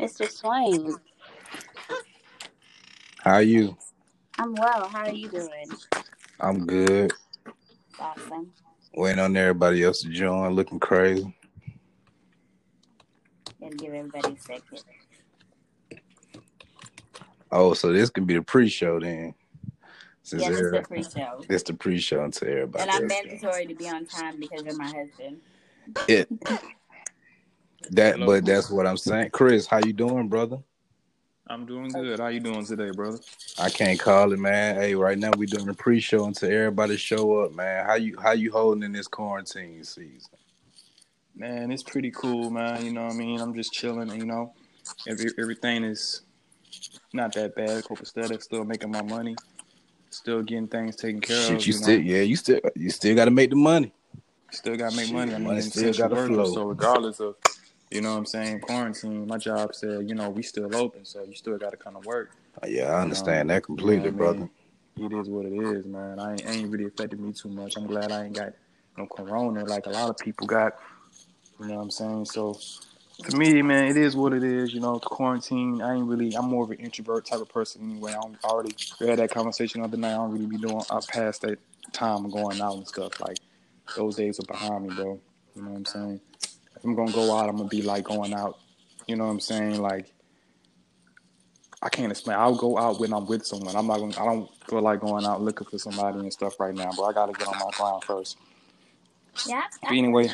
Mr. Swain. How are you? I'm well. How are you doing? I'm good. Awesome. Waiting on everybody else to join, looking crazy. Gotta give everybody a second. Oh, so this can be the pre-show then. Since Yes, it's the pre-show. this the pre-show until everybody. And I'm mandatory to be on time because you're my husband. It that, Hello. but that's what I'm saying. Chris, how you doing, brother? I'm doing good. How you doing today, brother? I can't call it, man. Hey, right now we doing a pre-show until everybody show up, man. How you how you holding in this quarantine season? Man, it's pretty cool, man. You know what I mean? I'm just chilling, you know. Every everything is not that bad. Copacetic, still making my money. Still getting things taken care Shit, of. you know. still yeah, you still you still got to make the money. Still gotta make Shit, money. I mean, money still gotta flow. So regardless of, you know what I'm saying, quarantine, my job said, you know, we still open, so you still gotta kind of work. Uh, yeah, I understand that completely, you know I brother. mean? It is what it is, man. I ain't, ain't really affected me too much. I'm glad I ain't got no corona like a lot of people got. You know what I'm saying? So for me, man, it is what it is. You know, quarantine. I ain't really. I'm more of an introvert type of person anyway. I, I already we had that conversation the other night. I don't really be doing. I passed that time going out and stuff. Like those days are behind me, bro. You know what I'm saying? If I'm gonna go out, I'm gonna be like going out. You know what I'm saying? Like I can't explain. I'll go out when I'm with someone. I'm not gonna. I don't feel like going out looking for somebody and stuff right now. But I gotta get on my grind first. Yeah, But anyway,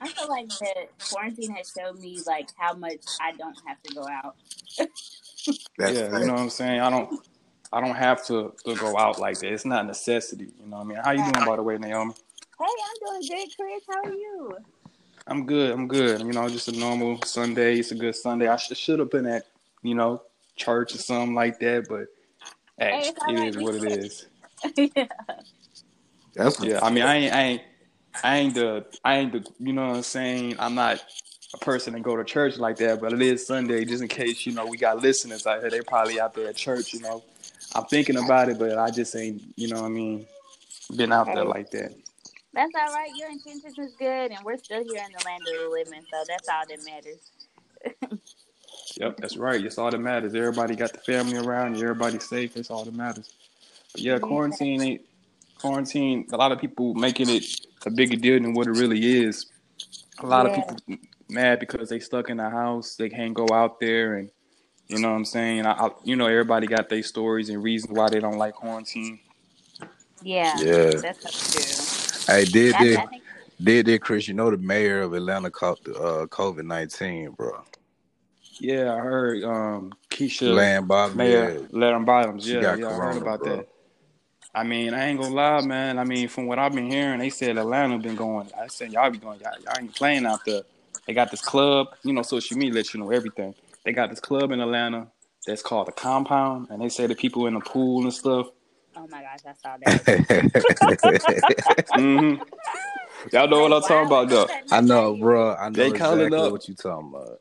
I feel like the quarantine has showed me like how much I don't have to go out. That's yeah, you know what I'm saying. I don't. I don't have to, to go out like that. It's not a necessity. You know what I mean? How you doing, by the way, Naomi? Hey, I'm doing good, Chris. How are you? I'm good. I'm good. You know, just a normal Sunday. It's a good Sunday. I sh- should have been at, you know, church or something like that, but hey, Hey, it's it right. is what it is. yeah. that's Yeah, I mean, I ain't, I ain't, I ain't the, I ain't the, you know what I'm saying? I'm not a person to go to church like that, but it is Sunday, just in case, you know, we got listeners out here. They probably out there at church, you know. I'm thinking about it, but I just ain't, you know what I mean, been out there like that. That's all right. Your intentions is good, and we're still here in the land of the living, so that's all that matters. Yep, that's right. That's all that matters. Everybody got the family around. Everybody's safe. That's all that matters. But yeah, Yeah. quarantine ain't quarantine. A lot of people making it a bigger deal than what it really is. A lot Yeah. of people mad because they stuck in the house. They can't go out there, and you know what I'm saying. I, I, you know, everybody got their stories and reasons why they don't like quarantine. Yeah, Yeah. that's so Hey, did true. they That's, I think did they Chris? You know the mayor of Atlanta caught the uh, COVID nineteen, bro. Yeah, I heard um, Keisha Lance Bottom, Mayor yeah. Larry Bottoms. She Yeah, got yeah, I heard about bro. that. I mean, I ain't gonna lie, man. I mean, from what I've been hearing, they said Atlanta been going. I said y'all be going. Y'all, y'all ain't playing out there. They got this club. You know, social media lets you know everything. They got this club in Atlanta that's called the Compound, and they say the people in the pool and stuff. Oh my gosh, I saw that. mm-hmm. Y'all know what I'm talking about, though. I know, bro. I know They call exactly up. what you talking about.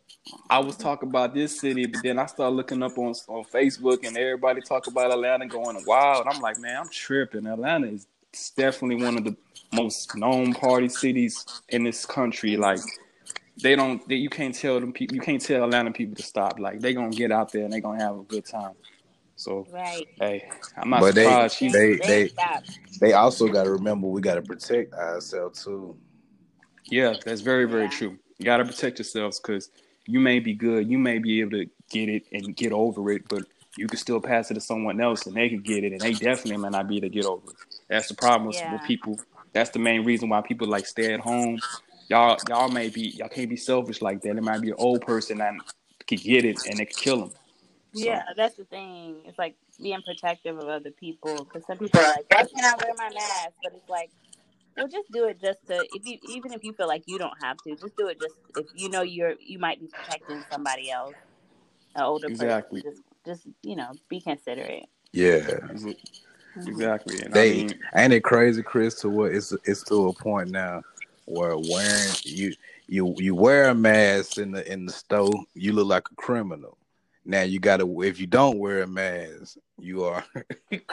I was talking about this city, but then I started looking up on on Facebook, and everybody talk about Atlanta going wild. I'm like, man, I'm tripping. Atlanta is definitely one of the most known party cities in this country. Like, they don't, they, you can't tell them people, you can't tell Atlanta people to stop. Like, they gonna get out there and they gonna have a good time. So, Right. hey, I'm not But they- surprised. She, they- they stopped. They also got to remember we got to protect ourselves too. Yeah, that's very, very Yeah. true. You got to protect yourselves because you may be good. You may be able to get it and get over it, but you can still pass it to someone else and they could get it and they definitely may not be able to get over it. That's the problem Yeah. with people. That's the main reason why people like stay at home. Y'all, y'all may be, y'all can't be selfish like that. It might be an old person that could get it and it could kill them. Yeah, that's the thing. It's like being protective of other people because some people are like, "Why can't I wear my mask?" But it's like, well, just do it just to if you even if you feel like you don't have to, just do it just if you know you're you might be protecting somebody else, an older Exactly. person. Just just you know, be considerate. Yeah, mm-hmm. Exactly. And they I mean, ain't it crazy, Chris? To what it's it's to a point now where wearing you you you wear a mask in the in the store, you look like a criminal. Now you got to if you don't wear a mask, you are. if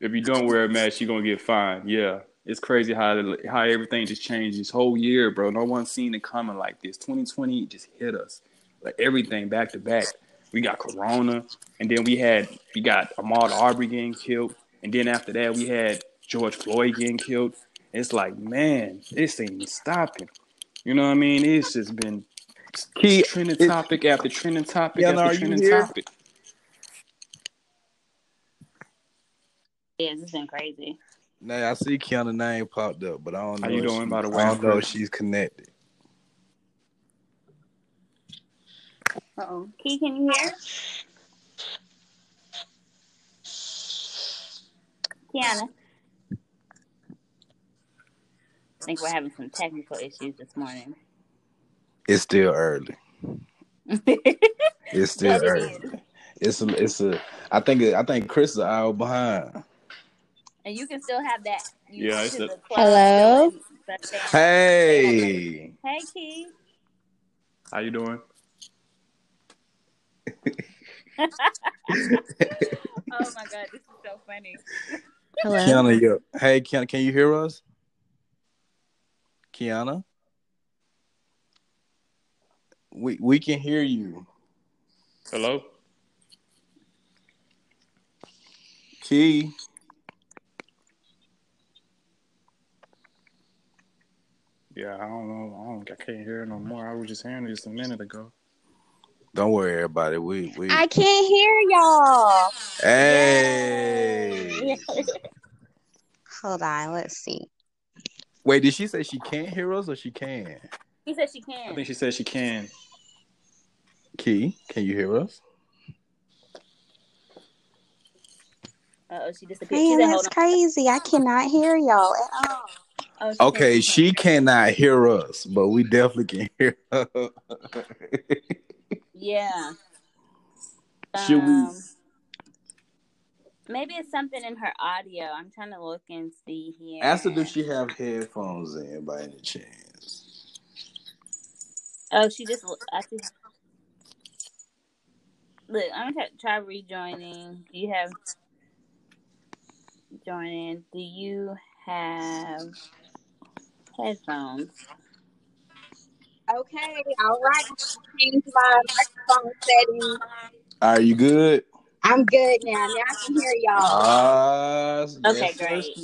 you don't wear a mask, you're gonna get fined. Yeah. It's crazy how how everything just changed this whole year, bro. No one's seen it coming like this. 2020 just hit us like everything back to back. We got Corona, and then we had we got Ahmaud Arbery getting killed, and then after that we had George Floyd getting killed. It's like, man, this ain't stopping. You know what I mean? It's just been Key, trending it- topic after trending topic Yana, are after you trending here? topic. Yes, it's been crazy. Now I see Kiana name popped up, but I don't know. How you if doing, she- by the way? I don't know if she's connected. Uh oh. Key, can you hear? Kiana. I think we're having some technical issues this morning. It's still early. It's still That early. is. It's a, it's a. I think I think Chris is an hour behind. And you can still have that. You Yeah, it's a- Hello? doing the thing. Hey, Hey, Key. How you doing? Oh my God, this is so funny. Hello. Kiana, you, hey Kiana, can you hear us? Kiana, we we can hear you. Hello. Key, Yeah, I don't know. I don't. I can't hear it no more. I was just hearing it just a minute ago. don't worry, everybody. We we. I can't hear y'all. hey, Hold on, let's see. wait, did she say she can't hear us or she can? He said she can. I think she said she can. Key, can you hear us? Uh oh, she disappeared. Man, said, that's crazy. I cannot hear y'all at all. Oh, she Okay, she cannot hear us, but we definitely can hear her. Yeah. Should we- Um, Maybe it's something in her audio. I'm trying to look and see here. Ask her, does she have headphones in by any chance? Oh, she just. I see. Look, I'm gonna try rejoining. Do you have join in? Do you have headphones? Okay, all right. Change my microphone settings. Are you good? I'm good now. Now I can hear y'all. Ah, Okay, yes, great.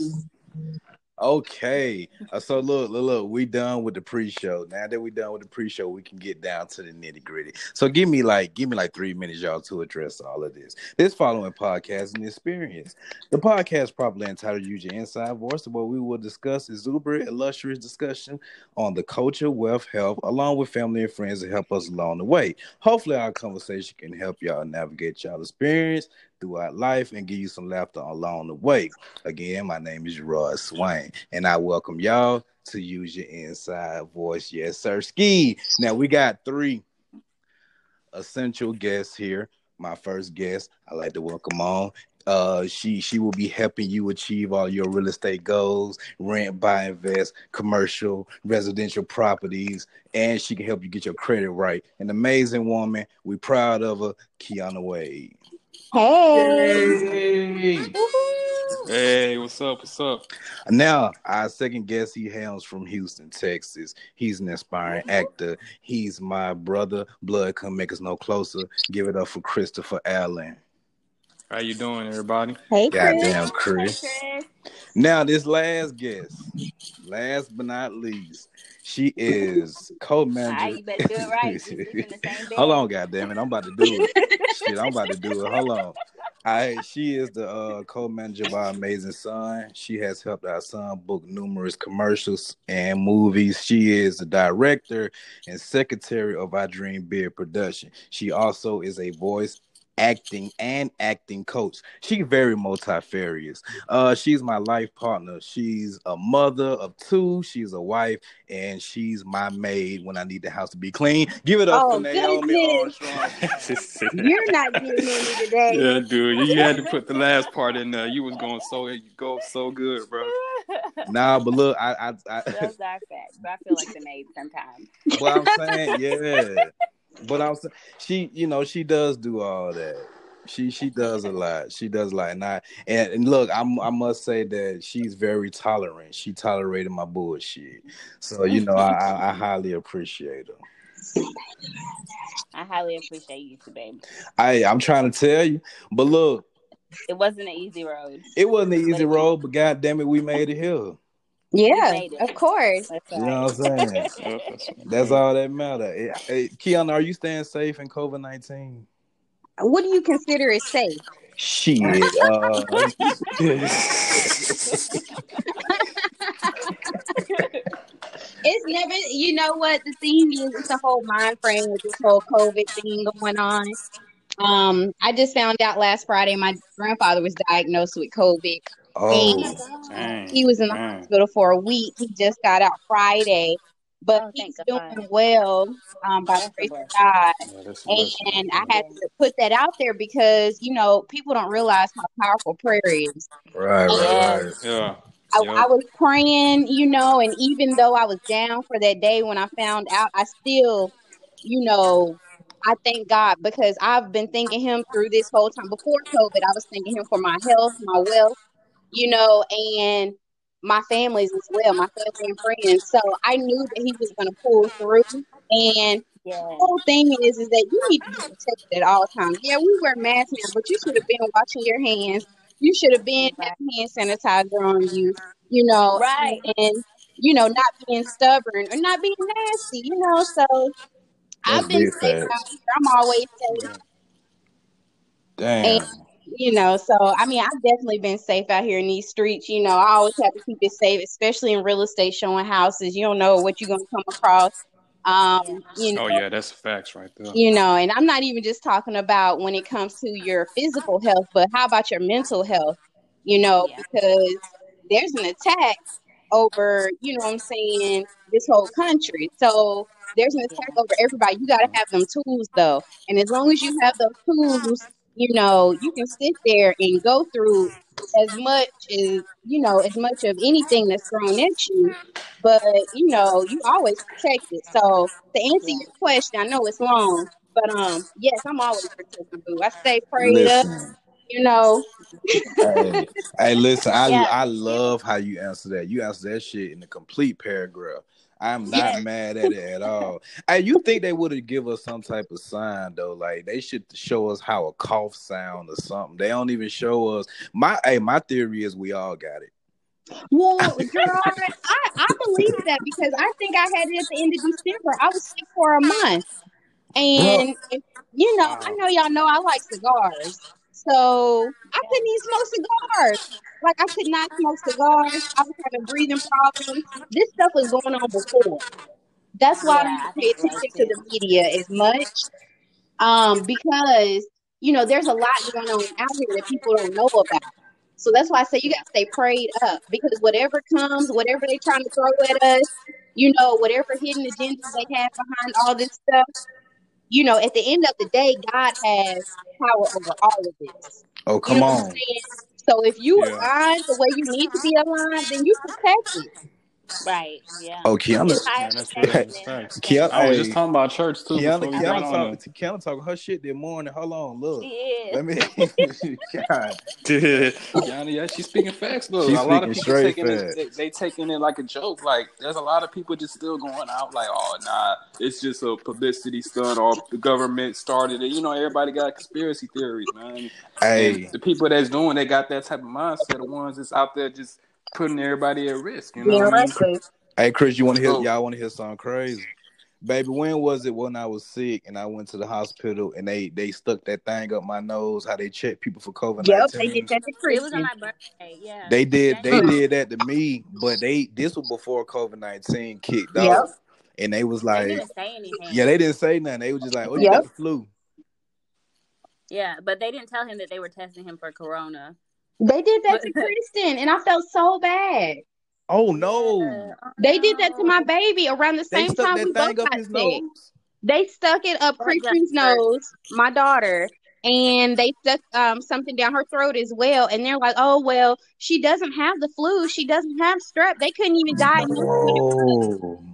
Okay, uh, so look, look, look, we done with the pre-show. Now that we done with the pre-show, we can get down to the nitty gritty. So give me like, give me like three minutes, y'all, to address all of this. This following podcast and experience. The podcast properly entitled "Use Your Inside Voice," where we will discuss exuberant, illustrious discussion on the culture, wealth, health, along with family and friends to help us along the way. Hopefully, our conversation can help y'all navigate y'all experience throughout life and give you some laughter along the way. Again, my name is Rod Swain, and I welcome y'all to use your inside voice. Yes, sir. Ski. Now we got three essential guests here. My first guest, I like to welcome on. Uh, she she will be helping you achieve all your real estate goals, rent, buy, invest, commercial, residential properties, and she can help you get your credit right. An amazing woman. We proud of her, Kiana Wade. Hey. Hey. Hey, what's up? What's up? Now, our second guest, he hails from Houston, Texas. He's an aspiring actor. He's my brother. Blood come make us no closer. Give it up for Christopher Allen. How you doing, everybody? Hey, Chris. Goddamn, Chris. Chris. Now, this last guest, last but not least, she is co-manager. Right, you better do it right. We in the same. Hold on, goddamn it! I'm about to do it. Shit, I'm about to do it. Hold on. I she is the uh, co-manager of our amazing son. She has helped our son book numerous commercials and movies. She is the director and secretary of our Dream Beard production. She also is a voice acting and acting coach. She's very multifarious. Uh, she's my life partner. She's a mother of two. She's a wife, and she's my maid when I need the house to be clean. Give it up Oh, for Naomi. Armstrong. You're not getting in me today. yeah, dude, you, you had to put the last part in there. You was going so you go so good, bro. Nah, but look, I, I, I Those are facts, but I feel like the maid sometimes. but I'm saying, yeah. But I'm she, you know, she does do all that. She she does a lot. She does a lot. And I and, and look, I'm I must say that she's very tolerant. She tolerated my bullshit. So you know, I I, I highly appreciate her. I highly appreciate you too, baby. I I'm trying to tell you, but look, It wasn't an easy road. it wasn't an easy road, but god damn it, we made it here. Yeah, of course. That's You know what I'm saying? That's, That's all that matter. Hey, hey, Keon, are you staying safe in COVID nineteen? What do you consider is safe? Shit. Uh, It's never, you know what the thing is. It's a whole mind frame with this whole COVID thing going on. Um, I just found out last Friday my grandfather was diagnosed with COVID. Oh, dang, He was in the man. hospital for a week. He just got out Friday, but Oh, thank he's God. doing well um, by the grace of. God. Yeah, that's a blessing. And I had to put that out there because you know people don't realize how powerful prayer is. right, right, right. Yeah. I, Yep. I was praying, you know, and even though I was down for that day when I found out, I still, you know, I thank God because I've been thanking Him through this whole time. Before COVID, I was thanking Him for my health, my wealth, you know, and my families as well, my family and friends. So I knew that He was going to pull through. And Yeah. the whole thing is, is that you need to be protected at all times. Yeah, we wear masks now, but you should have been washing your hands. You should have been having hand sanitizer on you, you know, Right. and you know, not being stubborn or not being nasty, you know. So That's I've been big safe facts. out here. I'm always safe, Damn. You know. So I mean, I've definitely been safe out here in these streets. You know, I always have to keep it safe, especially in real estate showing houses. You don't know what you're gonna come across. Um, you know, Oh yeah, that's facts right there. you know, and I'm not even just talking about when it comes to your physical health, but how about your mental health? You know, Yeah. because there's an attack over, you know what I'm saying, this whole country. So there's an attack over everybody. You got to have them tools though. And as long as you have those tools, you know, you can sit there and go through as much as, you know, as much of anything that's thrown at you. But, you know, you always protect it. So to answer your question, I know it's long, but um, yes, I'm always protecting boo. I stay prayed up, you know. hey, hey, listen. I Yeah. I love how you answer that. You answer that shit in a complete paragraph. I'm not mad at it at all. Hey, you think they would have give us some type of sign though? Like they should show us how a cough sound or something. They don't even show us. My hey, my theory is we all got it. Well, Jerrod, I, I believe that because I think I had it at the end of December. I was sick for a month. And, you know, I know y'all know I like cigars. So I couldn't even smoke cigars. Like, I could not smoke cigars. I was having breathing problems. This stuff was going on before. That's why I Yeah, I don't pay attention to the media as much. Um, because, you know, there's a lot going on out here that people don't know about. So that's why I say you got to stay prayed up because whatever comes, whatever they're trying to throw at us, you know, whatever hidden agendas they have behind all this stuff, you know, at the end of the day, God has power over all of this. Oh, You come know on. So if you Yeah. align the way you need to be aligned, then you protect it. Right. Yeah. Oh, Kiana, It's higher Yeah, that's real. protection That's than- facts. Kiana, I was just talking about church too Kiana, before we got Kiana, on talk, Kiana talking her shit this morning. Hold on, look. Yeah. Let me. God, there. Yanni, yeah, she's speaking facts though. She's a lot of people straight taking it, they, they taking it like a joke. Like there's a lot of people just still going out like, oh nah, it's just a publicity stunt or the government started it. You know, everybody got conspiracy theories, man. hey, And the people that's doing, they got that type of mindset. The ones that's out there just putting everybody at risk. You know Being what I mean? hey, Chris, you want to hear? Oh. Y'all want to hear something crazy? Baby, when was it when I was sick and I went to the hospital and they they stuck that thing up my nose? How they check people for COVID Yep, they nineteen? did that to It was on my birthday. Yeah. They did they did that to me, but they this was before COVID nineteen kicked Yep. off, and they was They like, didn't say anything. yeah, they didn't say nothing. They were just like, oh, you Yep. got the flu. Yeah, but they didn't tell him that they were testing him for corona. They did that to Kristen, and I felt so bad. Oh no, Yeah. They did that to my baby around the same stuck time we both got sick. nose. They stuck it up Oh, that's Christian's nose, my daughter, and they stuck um something down her throat as well. And they're like, "Oh well, she doesn't have the flu. She doesn't have strep." They couldn't even diagnose me. Oh,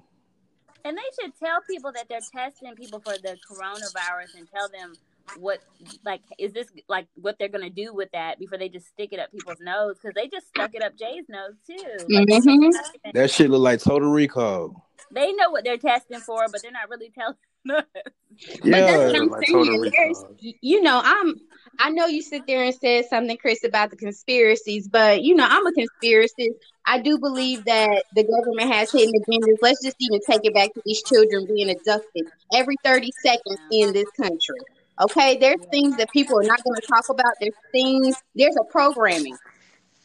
And they should tell people that they're testing people for the coronavirus and tell them what like is this like what they're gonna do with that before they just stick it up people's nose because they just stuck it up Jay's nose too. Like, Mhm. That shit look like Total Recall. They know what they're testing for, but they're not really telling us. But that's Yeah, what I'm like saying. Total Recall. you know, I'm. I know you sit there and said something, Chris, about the conspiracies, but you know, I'm a conspiracist. I do believe that the government has hidden agendas. Let's just even take it back to these children being abducted every 30 seconds in this country. Okay, there's things that people are not going to talk about. There's things. There's a programming.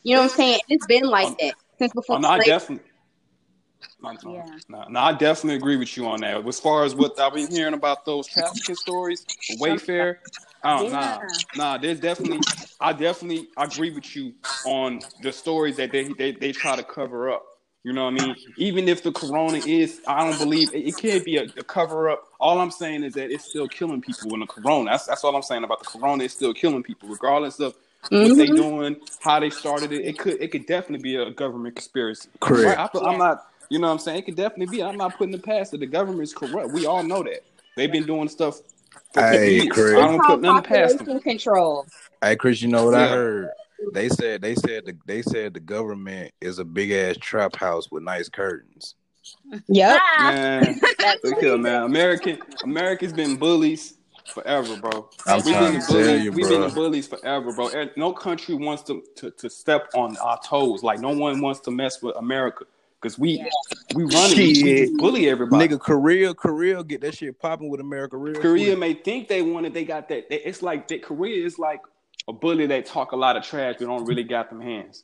You know what I'm saying? It's been like Um, that since before. Oh, no, I definitely. No, no, Yeah. no, no, I definitely agree with you on that. As far as what I've been hearing about those trafficking stories, Wayfair, oh, nah, Yeah. nah, there's definitely, I definitely agree with you on the stories that they, they, they try to cover up. You know what I mean? Even if the corona is, I don't believe it, it can't be a, a cover up. All I'm saying is that it's still killing people in the corona. That's, that's all I'm saying about the corona. It's still killing people, regardless of what they Mhm. doing, how they started it. It could it could definitely be a government conspiracy. Correct. Right? I, I'm not, you know what I'm saying? It could definitely be. I'm not putting it past it. The government is corrupt. We all know that. They've been doing stuff for Hey. Chris. I don't put nothing past them. control. Hey Chris, you know what I heard? They said they said the, they said the government is a big ass trap house with nice curtains. Yep. Man, look here, man. American America's been bullies forever, bro. I'm We've trying been to the tell bullies. you, We've been the bullies forever, bro. No country wants to, to, to step on our toes. Like no one wants to mess with America because we Yeah. we run it. We, we just bully everybody. Nigga, Korea, Korea get that shit popping with America real Korea quick. may think they want it. They got that. It's like that. Korea is like a bully that talk a lot of trash but don't really got them hands.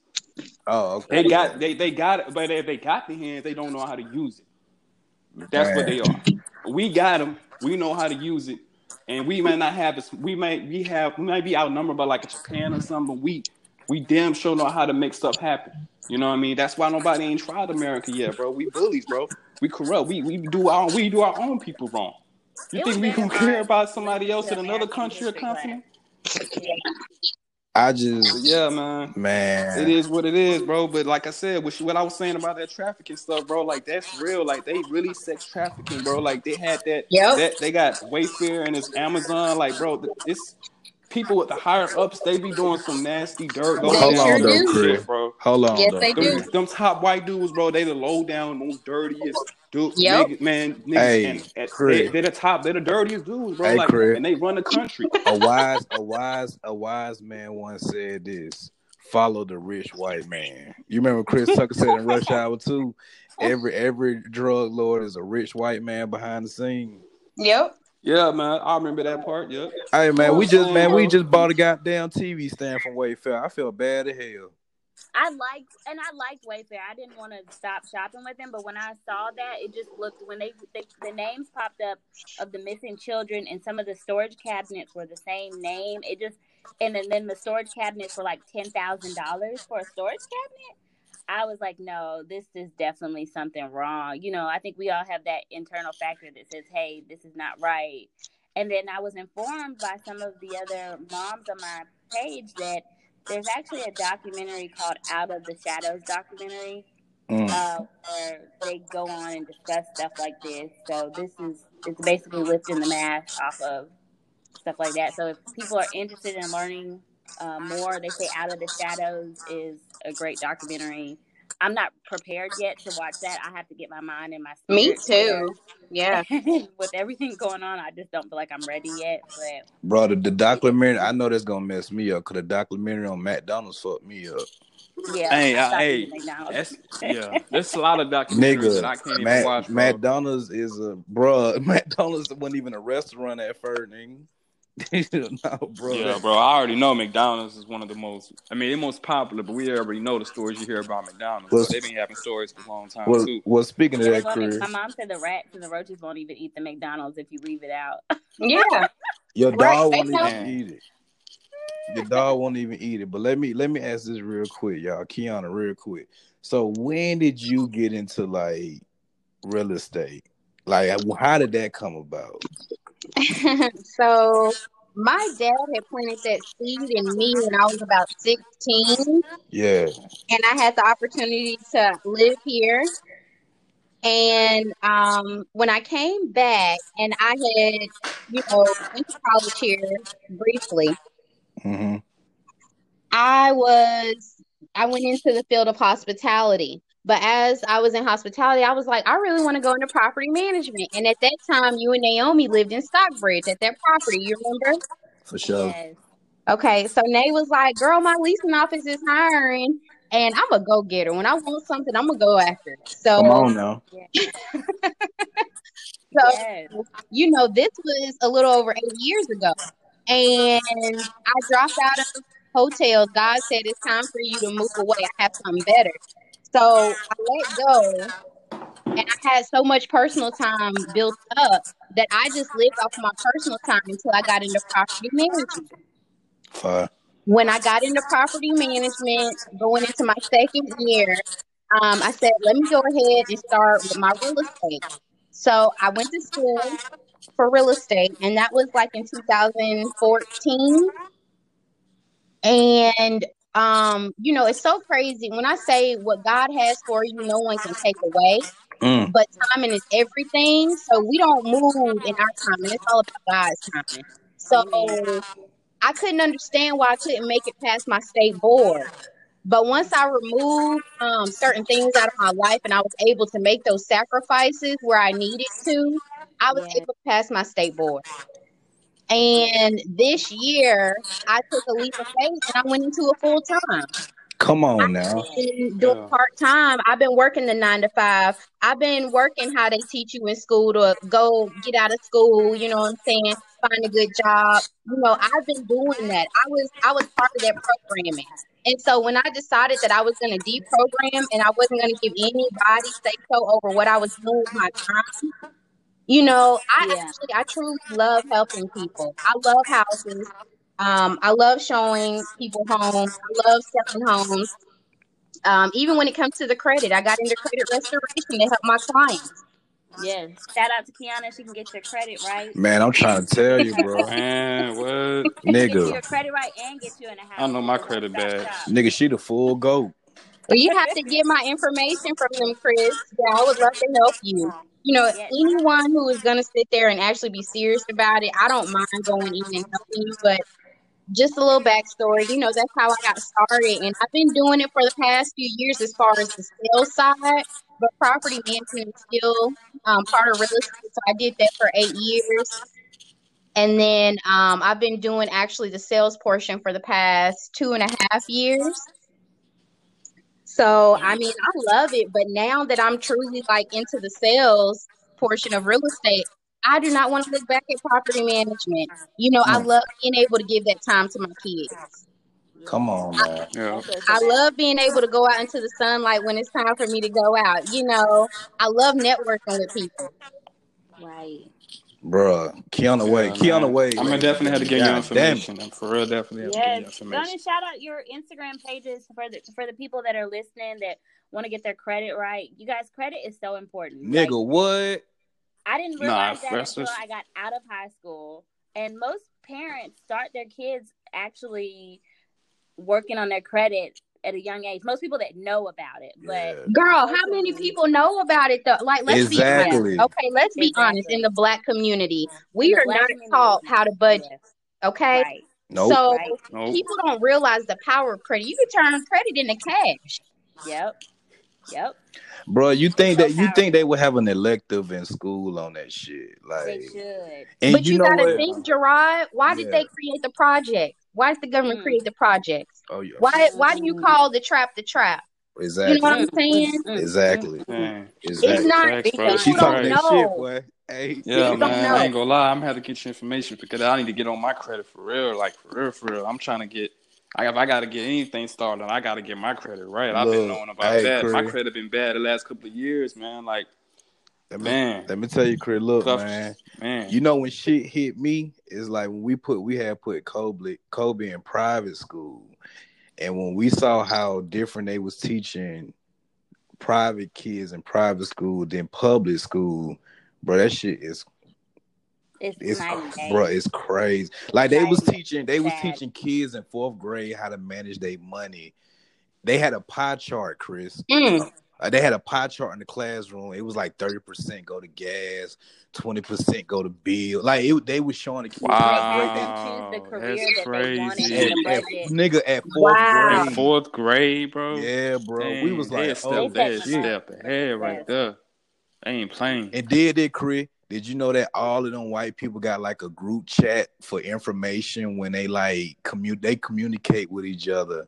Oh, okay. They got they they got it, but if they got the hands, they don't know how to use it. That's what they are. We got them. We know how to use it, and we may not have this. We may we have we might be outnumbered by like a Japan or something. But we we damn sure know how to make stuff happen. You know what I mean? That's why nobody ain't tried America yet, bro. We bullies, bro. We corrupt. We we do our we do our own people wrong. You It think we very gonna care about somebody else in another country or continent? class. Continent? I just yeah, man. Man. it is what it is, bro. But like I said, what, what I was saying about that trafficking stuff, bro, like that's real. Like they really sex trafficking, bro. Like they had that. Yeah. That they got Wayfair and it's Amazon. Like, bro, it's people with the higher ups. They be doing some nasty dirt. They low Hold sure on though. Chris. bro. Hold on Yes, though. they do. Them, them top white dudes, bro. They the low down, most dirtiest dudes. Yep. Niggas, man, niggas, Hey, and, and they, Chris. they're the top. They're the dirtiest dudes, bro. Hey, like, Chris. and they run the country. A wise, a wise, a wise man once said this: "Follow the rich white man." You remember Chris Tucker said in Rush Hour Two, every every drug lord is a rich white man behind the scene. Yep. Yeah, man. I remember that part. Yep. Hey man, we just man, we just bought a goddamn TV stand from Wayfair. I feel bad as hell. I like and I liked Wayfair. I didn't want to stop shopping with them, but when I saw that, it just looked when they, they the names popped up of the missing children and some of the storage cabinets were the same name. It just and then, then the storage cabinets were like ten thousand dollars for a storage cabinet. I was like, no, this is definitely something wrong. You know, I think we all have that internal factor that says, hey, this is not right. And then I was informed by some of the other moms on my page that there's actually a documentary called Out of the Shadows documentary Mm. uh, where they go on and discuss stuff like this. So this is it's basically lifting the mask off of stuff like that. So if people are interested in learning uh, more, they say Out of the Shadows is a great documentary. I'm not prepared yet to watch that. I have to get my mind and my Me spirit too. Yeah. With everything going on, I just don't feel like I'm ready yet. But Bro, the, the documentary, I know that's gonna mess me up because the documentary on McDonald's fucked me up. yeah, Hey, I hey, eating That's yeah. There's a lot of documentaries that I can't even Mac, watch, bro. McDonald's is a bro. McDonald's wasn't even a restaurant at first, nigga. No, bro. yeah, bro. I already know McDonald's is one of the most. I mean, they're most popular, but we already know the stories you hear about McDonald's. Well, so they've been having stories for a long time Well, too. well, speaking of that, well, I mean, Chris, my mom said the rats and the roaches won't even eat the McDonald's if you leave it out. Yeah. your Right, dog they won't know. even eat it. Your dog won't even eat it. But let me let me ask this real quick, y'all. Kiana, real quick. So when did you get into like real estate? Like, how did that come about? So my dad had planted that seed in me when I was about 16, Yeah, and I had the opportunity to live here. And um, when I came back, and I had, you know, went to college here briefly, hmm I was I went into the field of hospitality. But as I was in hospitality, I was like, I really want to go into property management. And at that time, you and Naomi lived in Stockbridge at that property. You remember? For sure. Yes. Okay, so Nay was like, "Girl, my leasing office is hiring, and I'm a go getter. When I want something, I'm gonna go after it." So, Come on now. so Yes. you know, this was a little over eight years ago, and I dropped out of hotels. God said it's time for you to move away. I have something better. So I let go, and I had so much personal time built up that I just lived off my personal time until I got into property management. Fire. when I got into property management, going into my second year, um, I said, let me go ahead and start with my real estate. So I went to school for real estate, and that was like in 2014. And um, you know, it's so crazy when I say what God has for you, no one can take away. Mm. But timing is everything. So we don't move in our timing. It's all about God's timing. So I couldn't understand why I couldn't make it past my state board. But once I removed um, certain things out of my life and I was able to make those sacrifices where I needed to, I was Yeah. able to pass my state board. And this year, I took a leap of faith and I went into a full time. Come on now. been doing Yeah. part time. I've been working the nine to five. I've been working how they teach you in school to go get out of school. You know what I'm saying? Find a good job. You know, I've been doing that. I was I was part of that programming. And so when I decided that I was going to deprogram and I wasn't going to give anybody say so over what I was doing with my time, you know, I Yeah. actually I truly love helping people. I love houses. Um, I love showing people homes. I love selling homes. Um, even when it comes to the credit, I got into credit restoration to help my clients. Yes. Shout out to Kiana. She can get your credit right. Man, I'm trying to tell you, bro. Man, what? Nigga. Get Nigga. your credit right and get you in a house. I know my credit bad. Nigga, she the full goat. Well, you have to get my information from them, Chris. Yeah, I would love to help you. You know, Yes. anyone who is going to sit there and actually be serious about it, I don't mind going in and helping you. But just a little backstory, you know, that's how I got started. And I've been doing it for the past few years as far as the sales side, but property management is still um, part of real estate. So I did that for eight years. And then um, I've been doing actually the sales portion for the past two and a half years. So I mean, I love it, but now that I'm truly like into the sales portion of real estate, I do not want to look back at property management. You know, I Mm. love being able to give that time to my kids. Come on, man. Yeah. That's a- I love being able to go out into the sunlight when it's time for me to go out. You know, I love networking with people. Right. Bruh. Kiana Wade. Yeah, Kiana man. Wade. I'm gonna definitely have to get your God damn it. information. I'm for real, definitely have to get your Yes. Go information. and shout out your Instagram pages for the for the people that are listening that want to get their credit right. You guys, credit is so important. Like, Nigga, what? I didn't Nah, realize that until is- I got out of high school. And most parents start their kids actually working on their credit at a young age. Most people that know about it, but Yeah. Girl, how many people know about it though? Like, let's Exactly. be honest. Okay, let's be honest. In the black community, we the are not community. taught how to budget. Yes. Okay, Right. Nope. so Right. Nope. people don't realize the power of credit. You can turn credit into cash. Yep. Yep. Bro, you think So that you think they would have an elective in school on that shit? They Like, should. and but you, you, know gotta what? think, Jerrod. Why did they create the project? Why did the government Mm. create the projects? Oh yeah, Why? Why do you call the trap the trap? exactly, You know what I'm saying? mm, mm, exactly, mm, Man. exactly. It's not. Facts, bro. She Don't talking don't that know. shit, boy. Hey, Yeah, People don't man. know. I ain't gonna lie. I'm gonna have to get your information because I need to get on my credit for real. Like for real, for real. I'm trying to get. I, if I gotta get anything started, I gotta get my credit right. I've been knowing about hey, that. My credit been bad the last couple of years, man. Like, let me, man, let me tell you, Chris. Look, tough, man. man. You know when shit hit me, it's like when we put we had put Kobe Kobe in private school, and when we saw how different they was teaching private kids in private school than public school, bro, that shit is It's, it's night bro, it's crazy. Like they was teaching, they was teaching kids in fourth grade how to manage their money. They had a pie chart, Chris, Mm. Uh, they had a pie chart in the classroom. It was like thirty percent go to gas, twenty percent go to bill. Like it, they was showing the kids. Wow. them choose the that's that crazy. in At, at, nigga at fourth Wow. In grade. fourth grade, bro. Yeah, bro. we was like, a oh step, They they a set them shit. step ahead right there. They ain't playing. And did it, Chris? Did you know that all of them white people got like a group chat for information when they like commu- they communicate with each other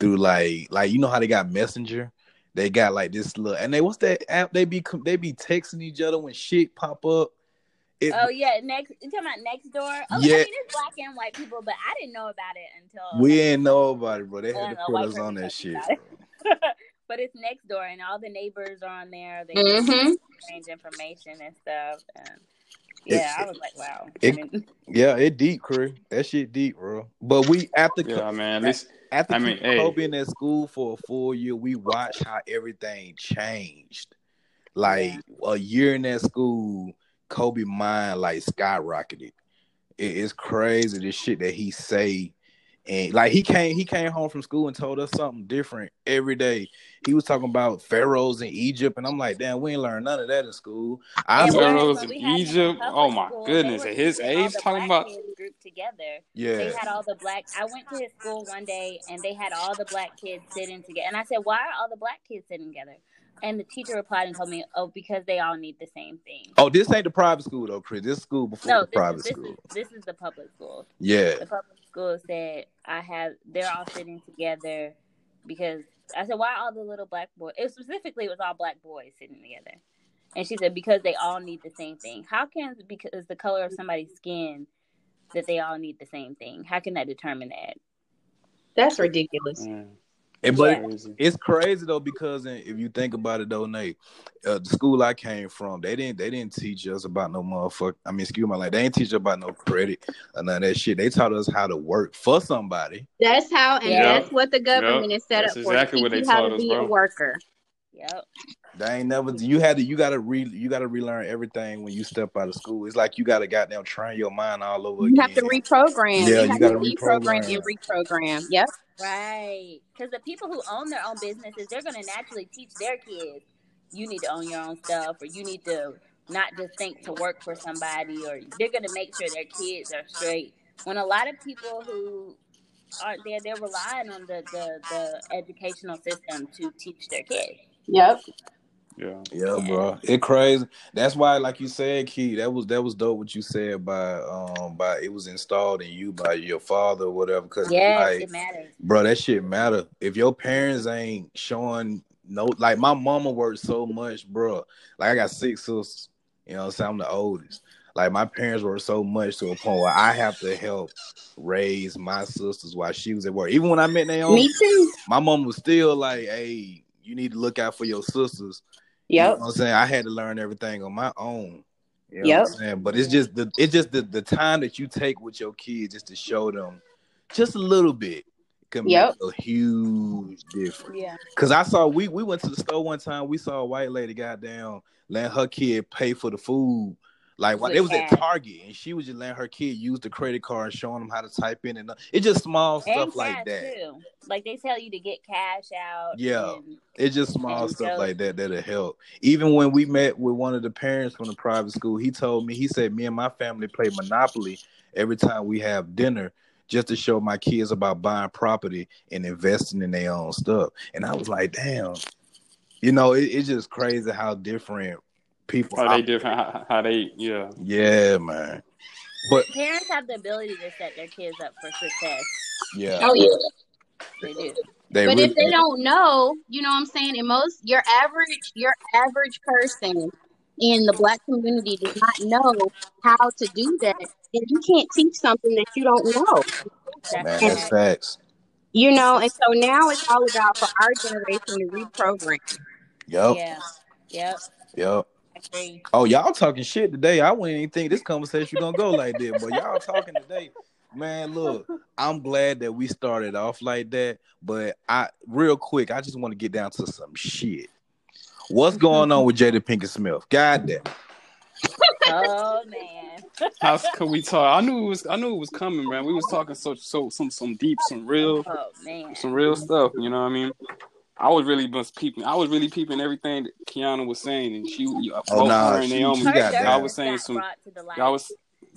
through like like you know how they got messenger? They got like this little and they what's that app they be com- they be texting each other when shit pop up. It, Oh yeah, next you talking about Nextdoor? Oh, Yeah. I mean it's black and white people, but I didn't know about it until we didn't know about it, bro. They had to put us on that shit. me about it. but it's Nextdoor, and all the neighbors are on there. They Mhm. exchange information and stuff. And It- yeah, I was like, wow. it- I mean, Yeah, it deep, crew. That shit deep, bro. But we after Yeah, man. This after I mean, hey. Kobe in that school for a full year, we watched how everything changed. Like a year in that school, Kobe mind like skyrocketed. It- it's crazy the shit that he say. And like he came, he came home from school and told us something different every day. He was talking about pharaohs in Egypt, and I'm like, damn, we ain't learned none of that in school. I and Pharaohs when- in we had him in Egypt? Oh, my school, goodness, at his age, talking about- kids grouped together. yeah, They had all the black. I went to his school one day, and they had all the black kids sitting together. And I said, "Why are all the black kids sitting together?" And the teacher replied and told me, "Oh, because they all need the same thing." Oh, this ain't the private school though, Chris. This school before no, the this private is, this school. is this is the public school. Yeah, The public school said I have. They're all sitting together because I said, "Why are all the little black boys?" It specifically it was all black boys sitting together. And she said, "Because they all need the same thing. How can because the color of somebody's skin that they all need the same thing? How can that determine that?" That's ridiculous. Man, And but crazy. it's crazy though because if you think about it though, Nate, uh, the school I came from, they didn't they didn't teach us about no motherfucker. I mean, excuse my like they didn't teach us about no credit or none of that shit. They taught us how to work for somebody. That's how, and Yeah. that's what the government Yep. is set That's up for. exactly what teach they you how taught to us, be a worker. Yep. They ain't never you had to you gotta re you gotta relearn everything when you step out of school. It's like you gotta goddamn train your mind all over You again. have to reprogram. Yeah, you you have gotta to deprogram reprogram. and reprogram. Yep. Right. Because the people who own their own businesses, they're going to naturally teach their kids, you need to own your own stuff, or you need to not just think to work for somebody, or they're going to make sure their kids are straight. When a lot of people who aren't there, they're relying on the, the, the educational system to teach their kids. Yep. Yeah. Yeah, bro. It crazy. That's why, like you said, Key, that was that was dope what you said by um by it was installed in you by your father or whatever. Cause Yes, like it matters. bro, that shit matter. If your parents ain't showing no like my mama worked so much, bro. Like I got six sisters. You know what I'm saying? I'm the oldest. Like my parents worked so much to a point where I have to help raise my sisters while she was at work. Even when I met Naomi, Me too. my mom was still like, Hey, you need to look out for your sisters. You Yep. know what I'm saying? I had to learn everything on my own. You know Yep. what I'm saying? But it's just the it's just the, the time that you take with your kids just to show them just a little bit can Yep. make a huge difference. Yeah. Cause I saw we we went to the store one time, we saw a white lady goddamn letting her kid pay for the food. Like while it was at. Target and she was just letting her kid use the credit card showing them how to type in and uh, it's just small stuff like that. too. Like they tell you to get cash out. Yeah. and- It's just small stuff like that that'll help. Even when we met with one of the parents from the private school, he told me, he said, Me and my family play Monopoly every time we have dinner just to show my kids about buying property and investing in their own stuff. And I was like, Damn, you know, it, it's just crazy how different people How they different? How, how they? Yeah. Yeah, man. But Parents have the ability to set their kids up for success. yeah, Oh yeah. They do. they But really, if they don't know, you know what I'm saying? And most your average your average person in the black community does not know how to do that. And you can't teach something that you don't know. man, That's that's facts. You know, and so now it's all about for our generation to reprogram. Yep, Yeah. Yep. yep. I. Oh, y'all talking shit today. I wouldn't even think this conversation gonna go like that, but y'all talking today. Man, look, I'm glad that we started off like that, but I real quick, I just want to get down to some shit. What's going on with Jada Pinkett Smith? God damn. Oh man. How could we talk? I knew it was. I knew it was coming, man. We was talking so so some some deep, some real, Oh man. some real stuff. You know what I mean? I was really was peeping. I was really peeping everything that Kiana was saying, and she, Oh, both nah, her and she- Naomi, she got y'all was saying got some. brought to the light. Y'all was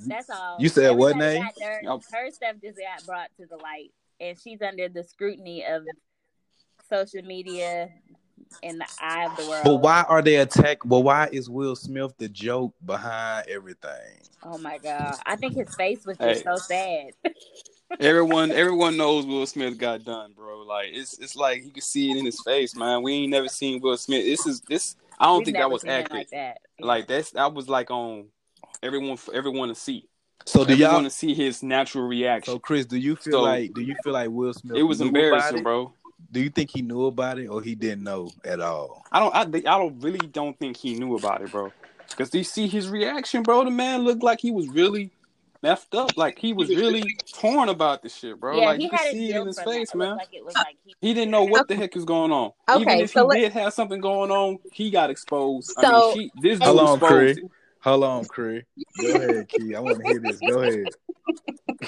That's all. You said what name? got Her stuff just got brought to the light, and she's under the scrutiny of social media in the eye of the world. But why are they attack? But why is Will Smith the joke behind everything? Oh my god! I think his face was just Hey. so sad. everyone, everyone knows Will Smith got done, bro. Like it's, it's like you can see it in his face, man. We ain't never seen Will Smith. This is this. I don't We've think that was seen it acted. like that. Like that's that was like on everyone for everyone to see. So do everyone y'all? Want to see his natural reaction. So Chris, do you feel So- like do you feel like Will Smith? it was knew about embarrassing, it? bro. Do you think he knew about it or he didn't know at all? I don't. I, I don't really don't think he knew about it, bro. Because you see his reaction, bro. The man looked like he was really messed up. Like he was really torn about this shit, bro. yeah, like he you could see it in his face, man. like it was like he, He didn't know what the heck is going on. Okay, Even Okay, if so he let- did have something going on, he got exposed. I So- mean, she, this dude Hold on, exposed Craig. it. Hold on, Cree. Go ahead, Key. I want to hear this. Go ahead.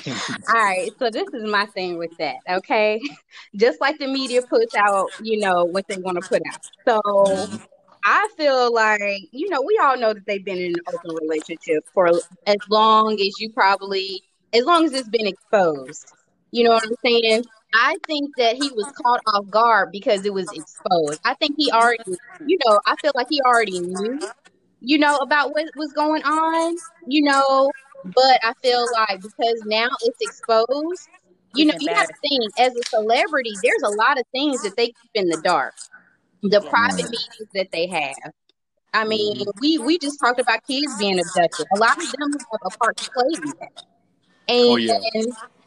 All right, so this is my thing with that, okay? Just like the media puts out, you know, what they want to put out. So mm-hmm. I feel like, you know, we all know that they've been in an open relationship for as long as you probably, as long as it's been exposed. You know what I'm saying? I think that he was caught off guard because it was exposed. I think he already, you know, I feel like he already knew, you know, about what was going on, you know, but I feel like because now it's exposed, you know, you have to think as a celebrity, there's a lot of things that they keep in the dark. The private meetings that they have. I mean, mm-hmm. we we just talked about kids being abducted. A lot of them have a part to play in that. And Oh, yeah.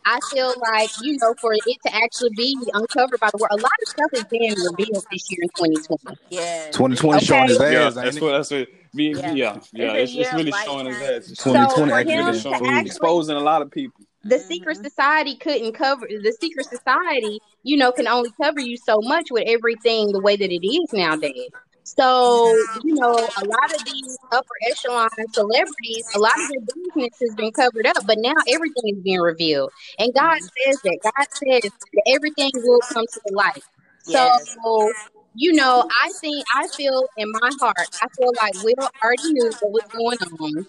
I feel like, you know, for it to actually be uncovered by the world, a lot of stuff is being revealed this year in 2020. yeah. 2020 showing his Okay. Yeah, that's what that's what. Me, Yeah. yeah, yeah, a It's, it's really showing his time. ass. It's So 2020 for acting him really really to showing, actually exposing a lot of people. The secret Mhm. society couldn't cover the secret society you know can only cover you so much with everything the way that it is nowadays. So you know a lot of these upper echelon celebrities a lot of their business has been covered up but now everything is being revealed. And god says that god says that everything will come to the light Yes. so you know i think i feel in my heart i feel like will already knew what was going on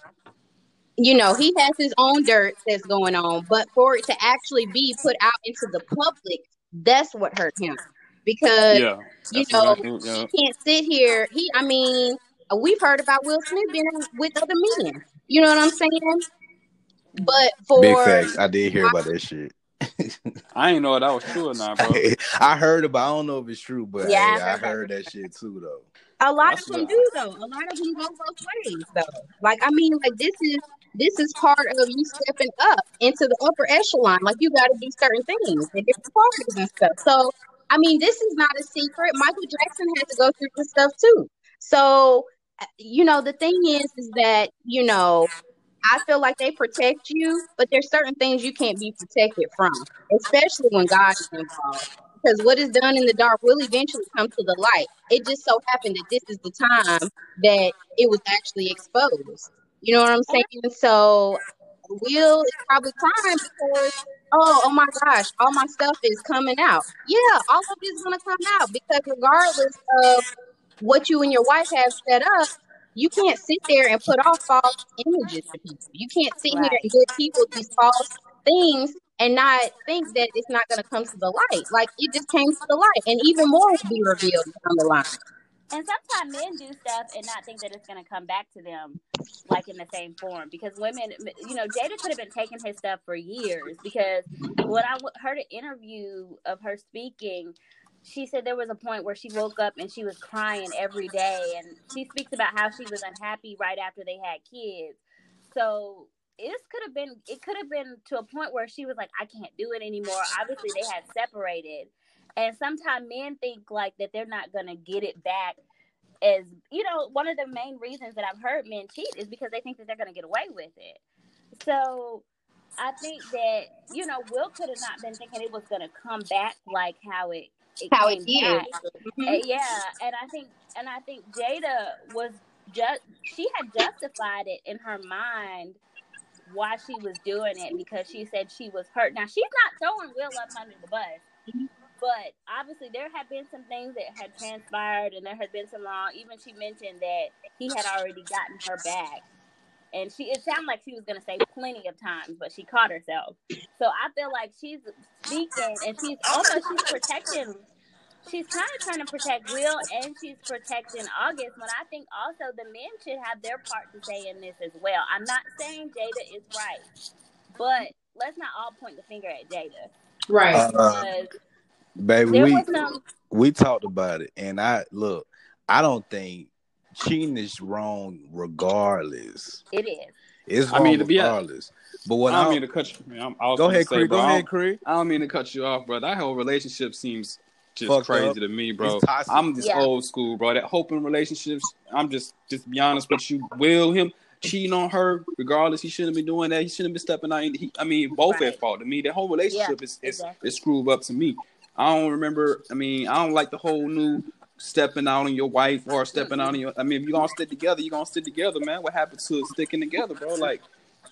you know, he has his own dirt that's going on, but for it to actually be put out into the public, that's what hurt him. Because Yeah, you that's what I know, think. Yeah. he can't sit here. He, I mean, we've heard about Will Smith being with other men. You know what I'm saying? But for Big facts. I did hear about that shit. I ain't know if that was true or not, bro. I heard about. I don't know if it's true, but Yeah, hey, I I heard heard, that. that shit too, though. a lot That's of them what- do though. A lot of them go both ways though. Like I mean, like this is this is part of you stepping up into the upper echelon. Like you got to do certain things in different parties and stuff. So I mean, this is not a secret. Michael Jackson had to go through this stuff too. So uh, you know, the thing is, is that you know. I feel like they protect you, but there's certain things you can't be protected from, especially when God is involved. Because what is done in the dark will eventually come to the light. It just so happened that this is the time that it was actually exposed. You know what I'm saying? So Will is probably crying because, oh, oh my gosh, all my stuff is coming out. Yeah, all of it is gonna come out because regardless of what you and your wife have set up, you can't sit there and put off false images to people. You can't sit here and give people these false things and not think that it's not going to come to the light. Like it just came to the light, and even more will be revealed down the line. And sometimes men do stuff and not think that it's going to come back to them like in the same form. Because women, you know, Jada could have been taking his stuff for years. Because when I heard an interview of her speaking, she said there was a point where she woke up and she was crying every day. And she speaks about how she was unhappy right after they had kids. So this could have been, it could have been to a point where she was like, I can't do it anymore. Obviously, they had separated. And sometimes men think like that they're not gonna get it back. As you know, one of the main reasons that I've heard men cheat is because they think that they're gonna get away with it. So I think that you know Will could have not been thinking it was gonna come back like how it, it How it did. yeah, and I think and I think Jada was just she had justified it in her mind why she was doing it because she said she was hurt. Now she's not throwing Will up under the bus. But obviously there had been some things that had transpired, and there had been some wrong. Even she mentioned that he had already gotten her back, and she it sounded like she was going to say plenty of times, but she caught herself. So I feel like she's speaking, and she's almost she's protecting. She's kind of trying to protect Will, and she's protecting August. When I think also the men should have their part to say in this as well. I'm not saying Jada is right, but let's not all point the finger at Jada. Right. Uh, Because baby, there we was no we talked about it, and I look. I don't think cheating is wrong, regardless. it is. It's I mean, to be- regardless. But what I I don't mean to cut you. man, I'm, I go ahead, say, Cree. bro, Go ahead, Cree. I don't mean to cut you off, bro. That whole relationship seems just Fucked crazy up. to me, bro. I'm just Yeah. old school, bro. That hoping relationships. I'm just just be honest with you. Will him cheating on her, regardless, he shouldn't be doing that. He shouldn't be stepping out. He, I mean, both Right. at fault to me. That whole relationship is, is exactly. is screwed up to me. I don't remember. I mean, I don't like the whole new stepping out on your wife or stepping out on your. I mean, if you're gonna stick together, you're gonna stick together, man. What happened to sticking together, bro? Like.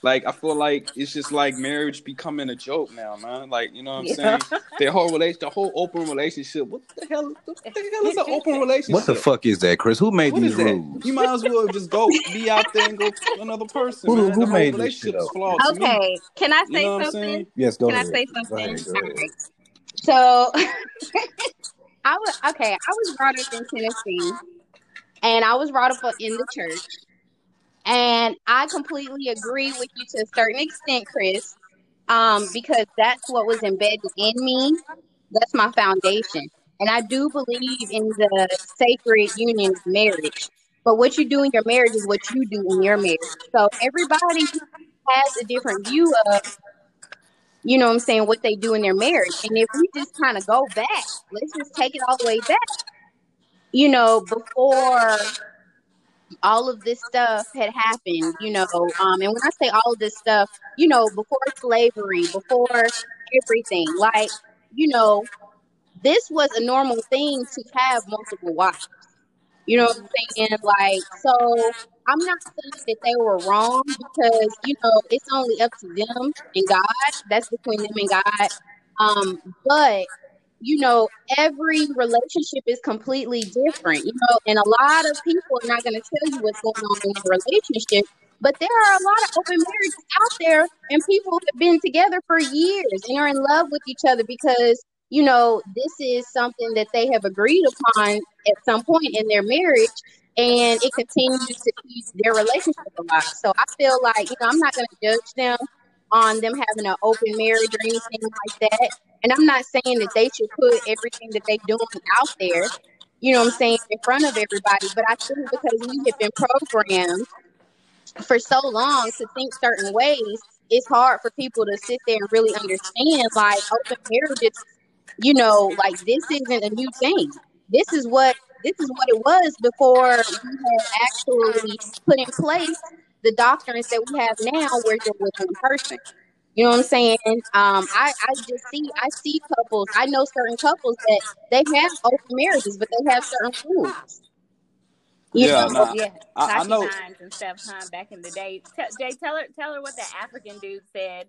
Like I feel like it's just like marriage becoming a joke now, man. Like you know what I'm Yeah. saying? The whole relation, the whole open relationship. What the hell? What the hell is an open relationship? What the fuck is that, Chris? Who made What these is that? rules? You might as well just go be out there and go to another person. Who- man. who the whole made this relationship shit is up? flawed. to me. Okay. Can I You say know something? Yes, go Can I ahead. say Go something? ahead, go ahead. So I was okay. I was brought up in Tennessee, and I was brought up in the church, and I completely agree with you to a certain extent, Chris, um, because that's what was embedded in me. That's my foundation, and I do believe in the sacred union of marriage. But what you do in your marriage is what you do in your marriage. So everybody has a different view of you know what I'm saying, what they do in their marriage. And if we just kind of go back, let's just take it all the way back. You know, before all of this stuff had happened, you know, um, and when I say all of this stuff, you know, before slavery, before everything, like, you know, this was a normal thing to have multiple wives. You know what I'm saying? Like, so I'm not saying that they were wrong because, you know, it's only up to them and God. That's between them and God. Um, but you know, every relationship is completely different, you know, and a lot of people are not going to tell you what's going on in their relationship. But there are a lot of open marriages out there, and people have been together for years and are in love with each other because, you know, this is something that they have agreed upon at some point in their marriage, and it continues to keep their relationship alive. So I feel like, you know, I'm not going to judge them on them having an open marriage or anything like that. And I'm not saying that they should put everything that they're doing out there, you know what I'm saying, in front of everybody. But I think because we have been programmed for so long to think certain ways, it's hard for people to sit there and really understand like open marriages, you know, like this isn't a new thing. This is what this is what it was before we had actually put in place the doctrines that we have now where you're with one person. You know what I'm saying? Um, I, I just see I see couples. I know certain couples that they have open marriages, but they have certain rules. You Yeah, know? nah, yeah, I, I know. concubines and stuff, huh? Back in the day. T- Jay, tell her, tell her what the African dude said.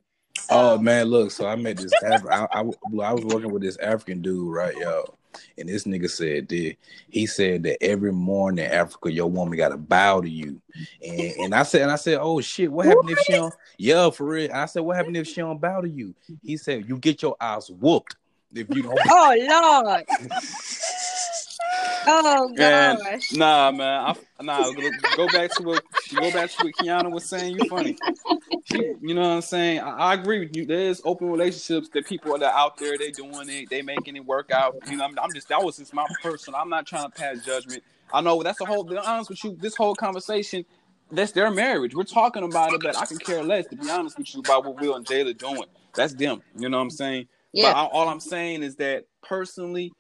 Oh Um, man, look. So I met this. Af- I, I I was working with this African dude, right, yo. And this nigga said, "Did he said that every morning in Africa, your woman got to bow to you." And and I said, and I said, "Oh shit, what happened if she don't?" Yeah, for real. I said, "What happened if she don't bow to you?" He said, "You get your ass whooped if you don't." Oh Lord. Oh And gosh. nah, man, I, nah. Go, go back to what go back to what Kiana was saying. You funny. She, you know what I'm saying? I, I agree with you. There's open relationships that people that are out there. They doing it. They making it work out. You know, I'm, I'm just that was just my personal. I'm not trying to pass judgment. I know that's the whole. To be honest with you, this whole conversation, that's their marriage. We're talking about it, but I can care less. To be honest with you, about what Will and Jayla doing. That's them. You know what I'm saying? But Yeah. I, all I'm saying is that personally,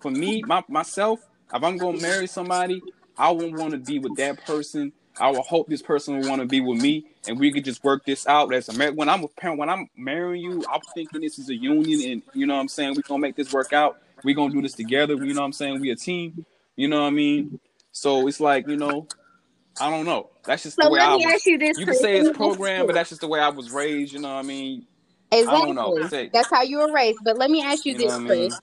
for me, my, myself, if I'm gonna marry somebody, I would want to be with that person. I would hope this person would want to be with me, and we could just work this out as a mar- when I'm a parent, when I'm marrying you, I'm thinking this is a union, and you know what I'm saying. We're gonna make this work out. We're gonna do this together. You know what I'm saying. We a team. You know what I mean. So it's like you know, I don't know. That's just So the way I was. you. You can say it's me ask you programmed, but that's just the way I was raised. You know what I mean. Exactly. don't know. That's how you were raised. But let me ask you, You this, I Chris. mean?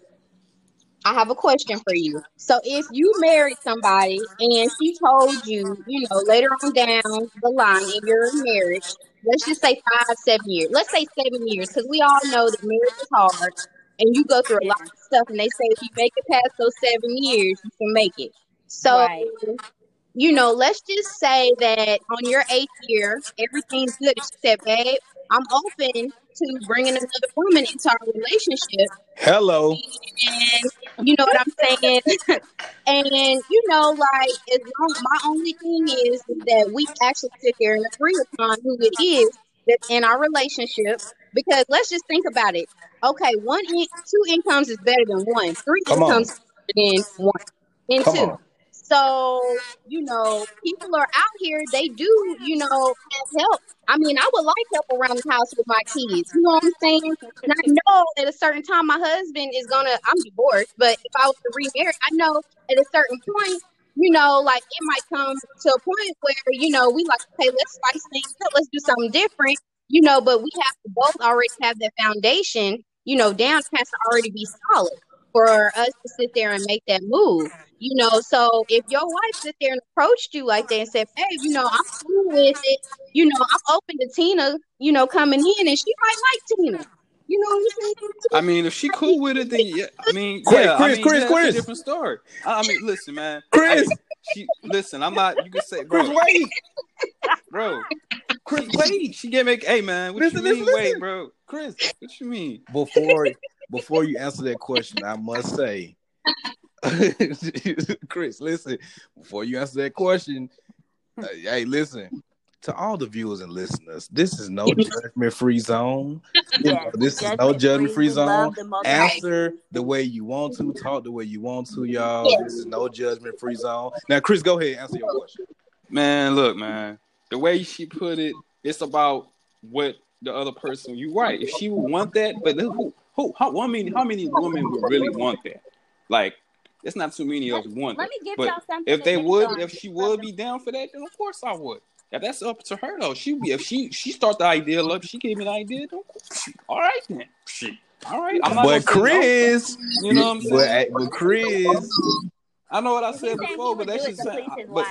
I have a question for you. So if you married somebody and she told you, you know, later on down the line in your marriage, let's just say five, seven years. Let's say seven years, because we all know that marriage is hard and you go through a lot of stuff and they say if you make it past those seven years, you can make it. So Right. you know, let's just say that on your eighth year, everything's good. She said, babe, I'm open to bringing another woman into our relationship. Hello. And you know what I'm saying? and you know, like, as long, my only thing is, that we actually sit there and agree upon who it is that's in our relationship. Because let's just think about it. Okay, one, in, two incomes is better than one. Three Come on. incomes is better than one. And Come two. on. So, you know, people are out here, they do, you know, help. I mean, I would like help around the house with my kids. You know what I'm saying? And I know at a certain time my husband is gonna I'm divorced, but if I was to remarry, I know at a certain point, you know, like it might come to a point where, you know, we like, okay, let's spice things up, let's do something different, you know, but we have to both already have that foundation, you know, down has to already be solid for us to sit there and make that move. You know, so if your wife sit there and approached you like that and said, Hey, you know, I'm cool with it, you know, I'm open to Tina, you know, coming in and she might like Tina. You know what I'm saying? I mean, if she cool with it, then yeah. I mean, Chris, yeah, Chris, I mean, Chris, yeah, that's Chris. a different story. I, I mean, listen, man. Chris. Hey, she, listen, I'm not. You can say, Chris, wait. bro. Chris, wait. she get make. Hey, man, what Listen, you mean? listen, Wait, listen. bro, Chris, what you mean? Before before you answer that question, I must say, Chris, listen. Before you answer that question, uh, hey, listen. To all the viewers and listeners, this is no judgment free zone. You know, this is no judgment free zone. love the most- Answer the way you want to, talk the way you want to, y'all. Yeah. This is no judgment free zone. Now, Chris, go ahead, answer your question. Man, look, man. The way she put it, it's about what the other person. You right. If she would want that, but who, who, how, I mean, how many women would really want that? Like, it's not too many of us want Let me give But y'all something. if they would, on. if she would be down for that, then of course I would. If that's up to her though, she be if she she start the idea up, she gave me the idea. Then, all right then, shit. All right, I'm But gonna no. Chris, you know what I'm but, saying? but Chris, I know what I said before, but that's just saying. But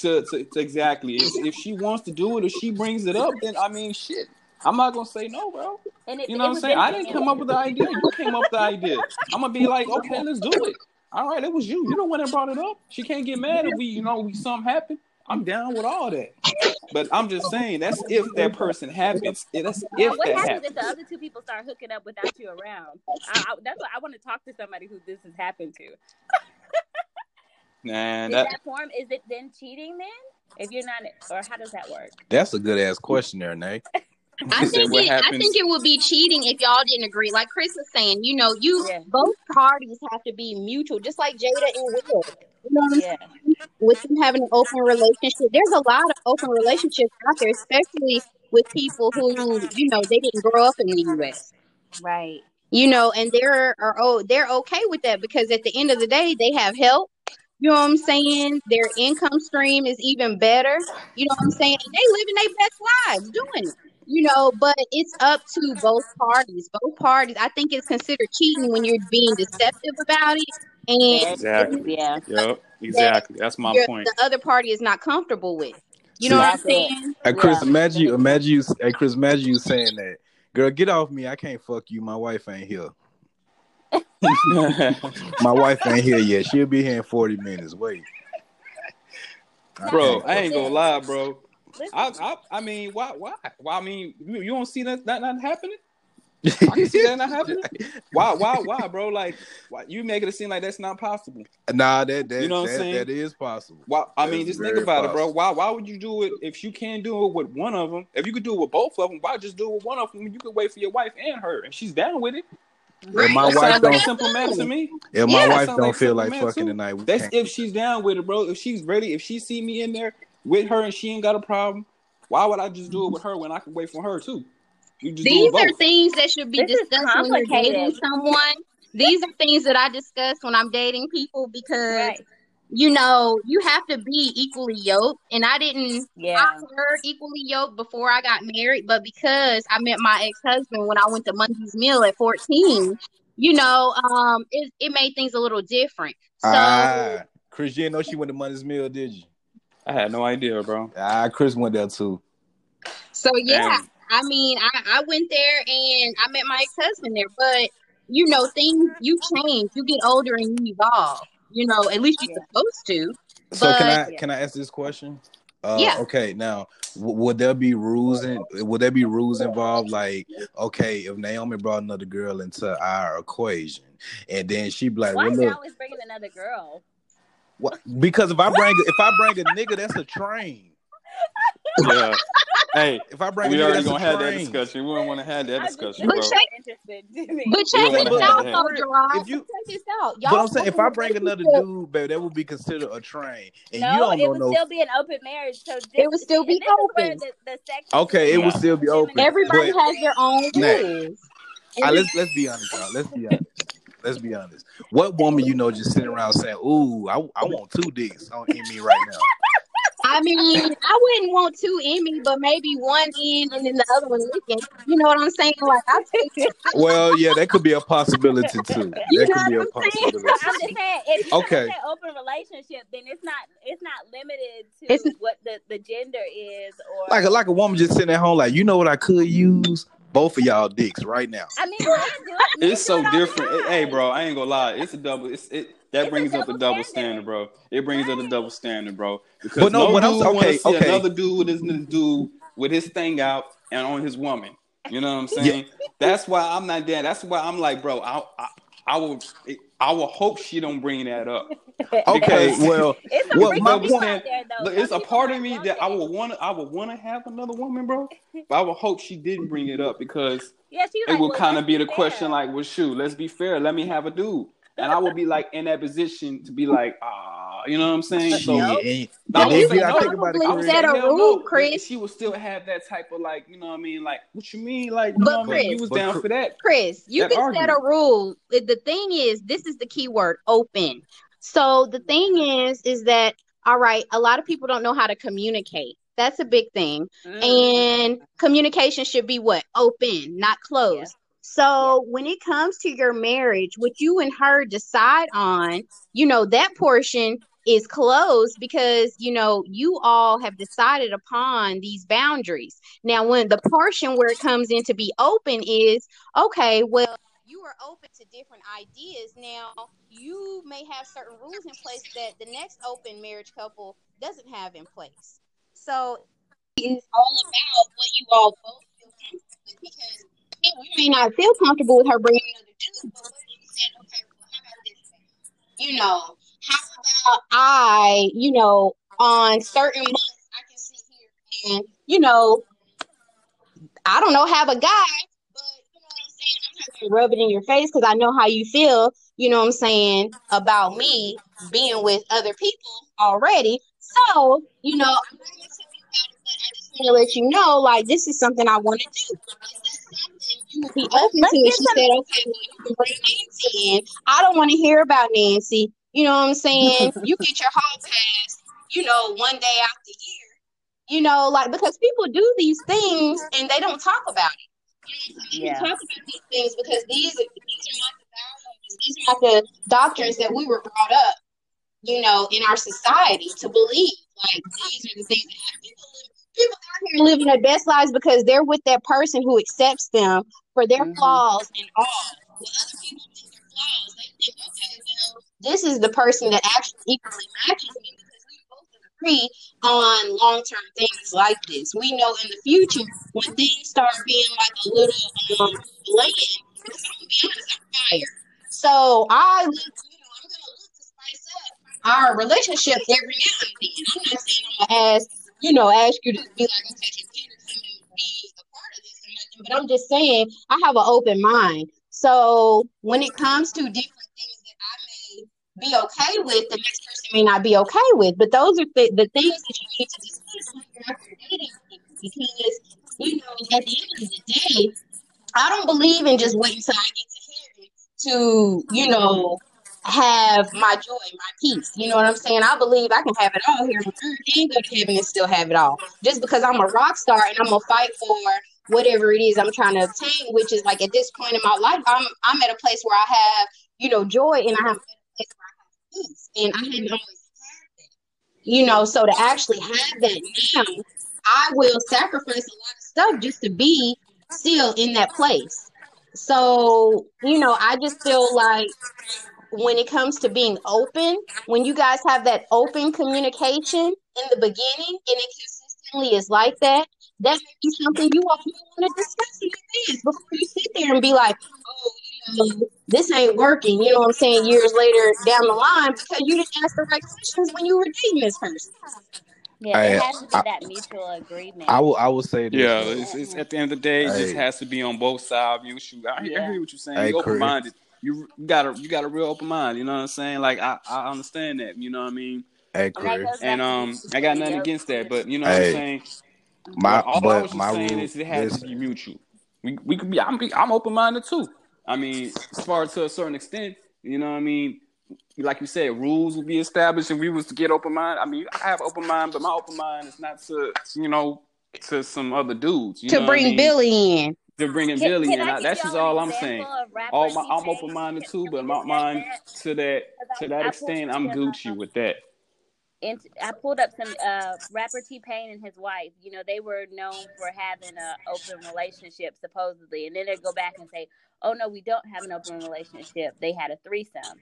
to, to, to exactly, if, if she wants to do it, if she brings it up, then I mean, shit. I'm not gonna say no, bro. And it, You know what I'm saying? I didn't come up with the idea. You came up with the idea. I'm gonna be like, okay, let's do it. All right, it was you. You the one that brought it up. She can't get mad if we, you know, we something happened. I'm down with all that. But I'm just saying that's if that person happens. That's Well, if what that happens happens. if the other two people start hooking up without you around? I, I, that's what I want to talk to somebody who this has happened to. Man, Is that that form? Is it then cheating then? If you're not, or how does that work? that's a good ass question there, Nate. I think "What it, I think it would be cheating if y'all didn't agree. Like Chris was saying, you know, you Yeah. both parties have to be mutual, just like Jada and Will. You know what I'm Yeah, with them having an open relationship, there's a lot of open relationships out there, especially with people who, you know, they didn't grow up in the US. right. You know, and they're are oh they're okay with that because at the end of the day they have help. You know what I'm saying? Their income stream is even better. You know what I'm saying? And they living their best lives doing it. You know, but it's up to both parties. Both parties. I think it's considered cheating when you're being deceptive about it and Exactly. Yeah. Yep, exactly. That's my point. the other party is not comfortable with. You know what I'm saying? Hey Chris, Yeah. imagine you, imagine you, hey Chris, imagine you saying that. Girl, get off me. I can't fuck you. My wife ain't here. My wife ain't here yet. She'll be here in 40 minutes. Wait. bro, I ain't gonna lie, bro. Listen, I, I, I mean, why, why, why? I mean, you, you don't see that, that not happening. I can see that not happening. Why, why, why, bro? Like, why, you making it seem like that's not possible. Nah, that that, You know what I'm saying? that is possible. Why? I That mean, just think very about it, bro. Why, why would you do it if you can't do it with one of them? If you could do it with both of them, why just do it with one of them? You could wait for your wife and her, and she's down with it. If my wife don't, simple math to me. if my Yeah, wife don't like feel like fucking too. tonight, That's can't. if she's down with it, bro. If she's ready, if she see me in there with her and she ain't got a problem, why would I just do it with her when I can wait for her too? You just These are things that should be This discussed when you're dating someone. These are things that I discuss when I'm dating people because right. you know, you have to be equally yoked. And I didn't Yeah. I were equally yoked before I got married, but because I met my ex husband when I went to Mundy's Mill at 14, you know, um, it, it made things a little different. So Ah, Chris, you didn't know she went to Mundy's Mill, did you? I had no idea, bro. Ah, Chris went there too. so yeah, And I mean, I, I went there and I met my ex husband there, but you know, things you change, you get older and you evolve. You know, at least you're Yeah. supposed to. So can But I can I ask this question? Uh, yeah, Okay, now w- would there be rules in would there be rules involved? Like, okay, if Naomi brought another girl into our equation, and then she be like, Why "Well, is it look, always bringing another girl? What?" Because if I bring if I bring a nigga, that's a train. yeah, hey, If I bring a we nigga, already that's a gonna have that train. discussion. We don't want to have that discussion, but bro. check, interested. Jimmy. but We check don't want this to have out that. but though, for real, Jerrod. if you, check this out, y'all. I'm saying if I bring another relationship, dude, baby, that would be considered a train, and you No, don't it know would no. still be an open marriage. So this, it would still be this is where open. the, the sex Okay, it between would still be open, Everybody but has their own rules. I, Every, let's let's be honest, y'all. Let's be honest. Let's be honest. What woman you know just sitting around saying, "Ooh, I, I want two dicks on in me right now"? I mean, I wouldn't want two in me, but maybe one in and then the other one licking. You know what I'm saying? Like I take it. Well, yeah, that could be a possibility too. You That know could be a what I'm saying? possibility I'm just saying, if you're gonna Okay, say open relationship, then it's not it's not limited It's to what the, the gender is, or like a like a woman just sitting at home, like you know what I could use both of y'all dicks right now. I mean, men do It's so it different. It- hey, bro, I ain't gonna lie. It's a double. It's it. That It's a brings up a double double standard, standard, bro. It brings up a double standard, bro. But Because no, no but I'm dude want to okay, see okay, another dude with his dude with his thing out and on his woman. You know what I'm yeah, saying? That's why I'm not there. That's why I'm like, bro. I I, I will I will hope she don't bring that up okay. Well, it's some well, my point. there. Look, it's a part of me that I it. would want to I would want to have another woman, bro. But I would hope she didn't bring it up because Yeah, it like, would well, kind of be be the question like, well, shoot, let's be fair. Let me have a dude. And I would be like in that position to be like, ah, you know what I'm saying? So Shit, Nope. I would you say you can think about it, probably I would Chris. say set a rule, Chris. she would still have that type of like, you know what I mean? Like, what you mean? Like, you know But what I mean? You was down Chris, for that Chris, you that can set a rule. The the thing is, this is the key word, open. So the thing is, is that all right? A lot of people don't know how to communicate. That's a big thing. Mm. And communication should be what? Open, not closed. yeah, So when it comes to your marriage, what you and her decide on, you know, that portion is closed because, you know, you all have decided upon these boundaries. Now, when the portion where it comes in to be open is, okay, well, you are open to different ideas. Now, you may have certain rules in place that the next open marriage couple doesn't have in place. So it's all about what you all both feel comfortable with because we may not feel comfortable with her bringing another dude, but you said, okay, well, how about this? You know, how about I, you know, on certain months, I can sit here and, you know, I don't know, have a guy, but you know what I'm saying? I'm not gonna rub it in your face because I know how you feel, you know what I'm saying, about me being with other people already. So, you know, I'm not gonna tell you about it, but I just want to let you know, like, this is something I want to do. Is that something you would be let's open to? And she some. said, okay, well, you can bring Nancy in. I don't want to hear about Nancy. You know what I'm saying? You get your hall pass, you know, one day out the year. You know, like because people do these things and they don't talk about it. You know, so they don't Yeah, talk about these things because these are these are not the values, these are not the doctrines that we were brought up, you know, in our society to believe. Like these are the things that. People live people out here living their best lives because they're with that person who accepts them for their hmm flaws and all. But other people think their flaws. They think, okay, well, this is the person that actually equally matches me because we both agree on long term things like this. We know in the future when things start being like a little um bland, because I'm gonna be honest, I'm fired. So I look, you know, I'm gonna look to spice up our relationship every now and then. I'm not saying I'm gonna ask, you know, ask you to be like, okay, can Peter come and be a part of this or nothing, but I'm just saying I have an open mind. So when it comes to different things that I may be okay with, the next person may not be okay with. But those are th- the things that you need to discuss you're dating. Because, you know, at the end of the day, I don't believe in just waiting till I get to heaven to, you know, have my joy, my peace. You know what I'm saying? I believe I can have it all here on earth go to heaven and still have it all. Just because I'm a rock star and I'm gonna fight for whatever it is I'm trying to obtain, which is like at this point in my life, I'm I'm at a place where I have, you know, joy and I have peace. And I hadn't always had. You know, so to actually have that now, I will sacrifice a lot of stuff just to be still in that place. So, you know, I just feel like when it comes to being open, when you guys have that open communication in the beginning and it consistently is like that, that may be something you all want to discuss in advance before you sit there and be like, oh, you know, this ain't working. You know what I'm saying? Years later down the line because you didn't ask the right questions when you were dating this person. Yeah, it has to be I- that mutual agreement. I will. I will say this. Yeah, it's, it's at the end of the day, it just has to be on both sides. You shoot. I, hear- I hear what you're saying. Hey, you Chris. open minded. You you got a you got a real open mind. You know what I'm saying? Like I, I understand that. You know what I mean? Hey, And Chris. And um, I got nothing against that. But you know Hey, what I'm saying? My, all I was my just saying rule. is it has to be mutual. We we could be. I'm be, I'm open minded too. I mean, as far to a certain extent, you know what I mean. Like you said, rules will be established if we was to get open mind. I mean, I have open mind, but my open mind is not to you know to some other dudes. You to know what I bring mean? Billy in. to bringing Can, Billy can in. I I, that's just all I'm saying. All my, I'm open minded too, but my mind to that to that extent, I'm Gucci with that. Int I pulled up some uh, rapper T Pain and his wife. You know, they were known for having an open relationship supposedly, and then they go back and say, "Oh no, we don't have an open relationship. They had a threesome."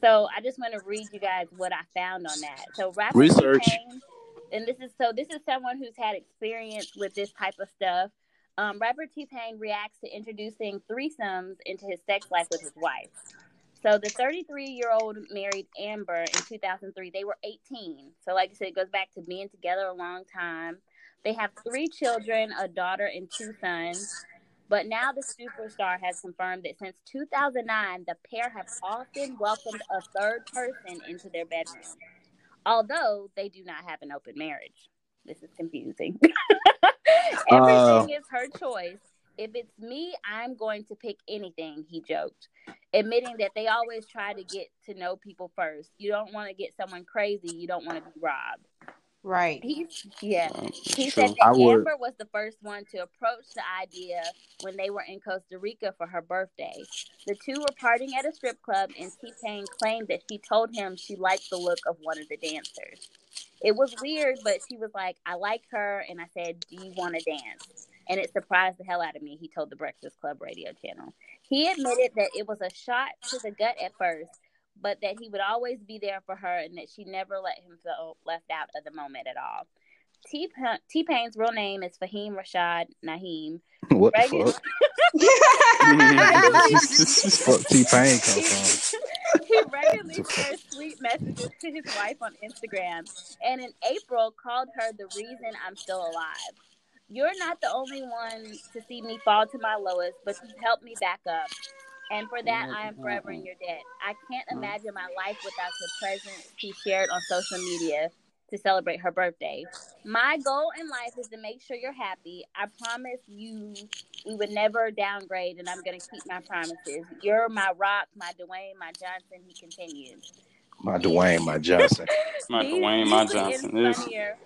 So I just want to read you guys what I found on that. So rapper Research. T Pain, and this is so this is someone who's had experience with this type of stuff. Um, rapper T Pain reacts to introducing threesomes into his sex life with his wife. So the 33 year old married Amber in 2003. They were 18. So like I said, it goes back to being together a long time. They have three children, a daughter and two sons. But now the superstar has confirmed that since 2009, the pair have often welcomed a third person into their bedroom, although they do not have an open marriage. This is confusing. Everything uh, is her choice. If it's me, I'm going to pick anything, he joked, admitting that they always try to get to know people first. You don't want to get someone crazy, you don't want to be robbed. Right. He, yeah. He true. said that I would- Amber was the first one to approach the idea when they were in Costa Rica for her birthday. The two were partying at a strip club, and T Pain claimed that she told him she liked the look of one of the dancers. It was weird, but she was like, I like her, and I said, Do you want to dance? And it surprised the hell out of me, he told the Breakfast Club radio channel. He admitted that it was a shot to the gut at first, but that he would always be there for her and that she never let him feel left out of the moment at all. T T Pain's real name is Faheem Rasheed Najm. what the Reagan- fuck? Fuck T Pain come from? he regularly shares sweet messages to his wife on Instagram, and in April called her the reason I'm still alive. You're not the only one to see me fall to my lowest, but you've helped me back up. And for that, I am forever in your debt. I can't imagine my life without the presence she shared on social media to celebrate her birthday. My goal in life is to make sure you're happy. I promise you we would never downgrade, and I'm going to keep my promises. You're my rock, my Dwayne, my Johnson, he continued. My Dwayne, my Johnson. My These Dwayne, my Johnson. This funnier,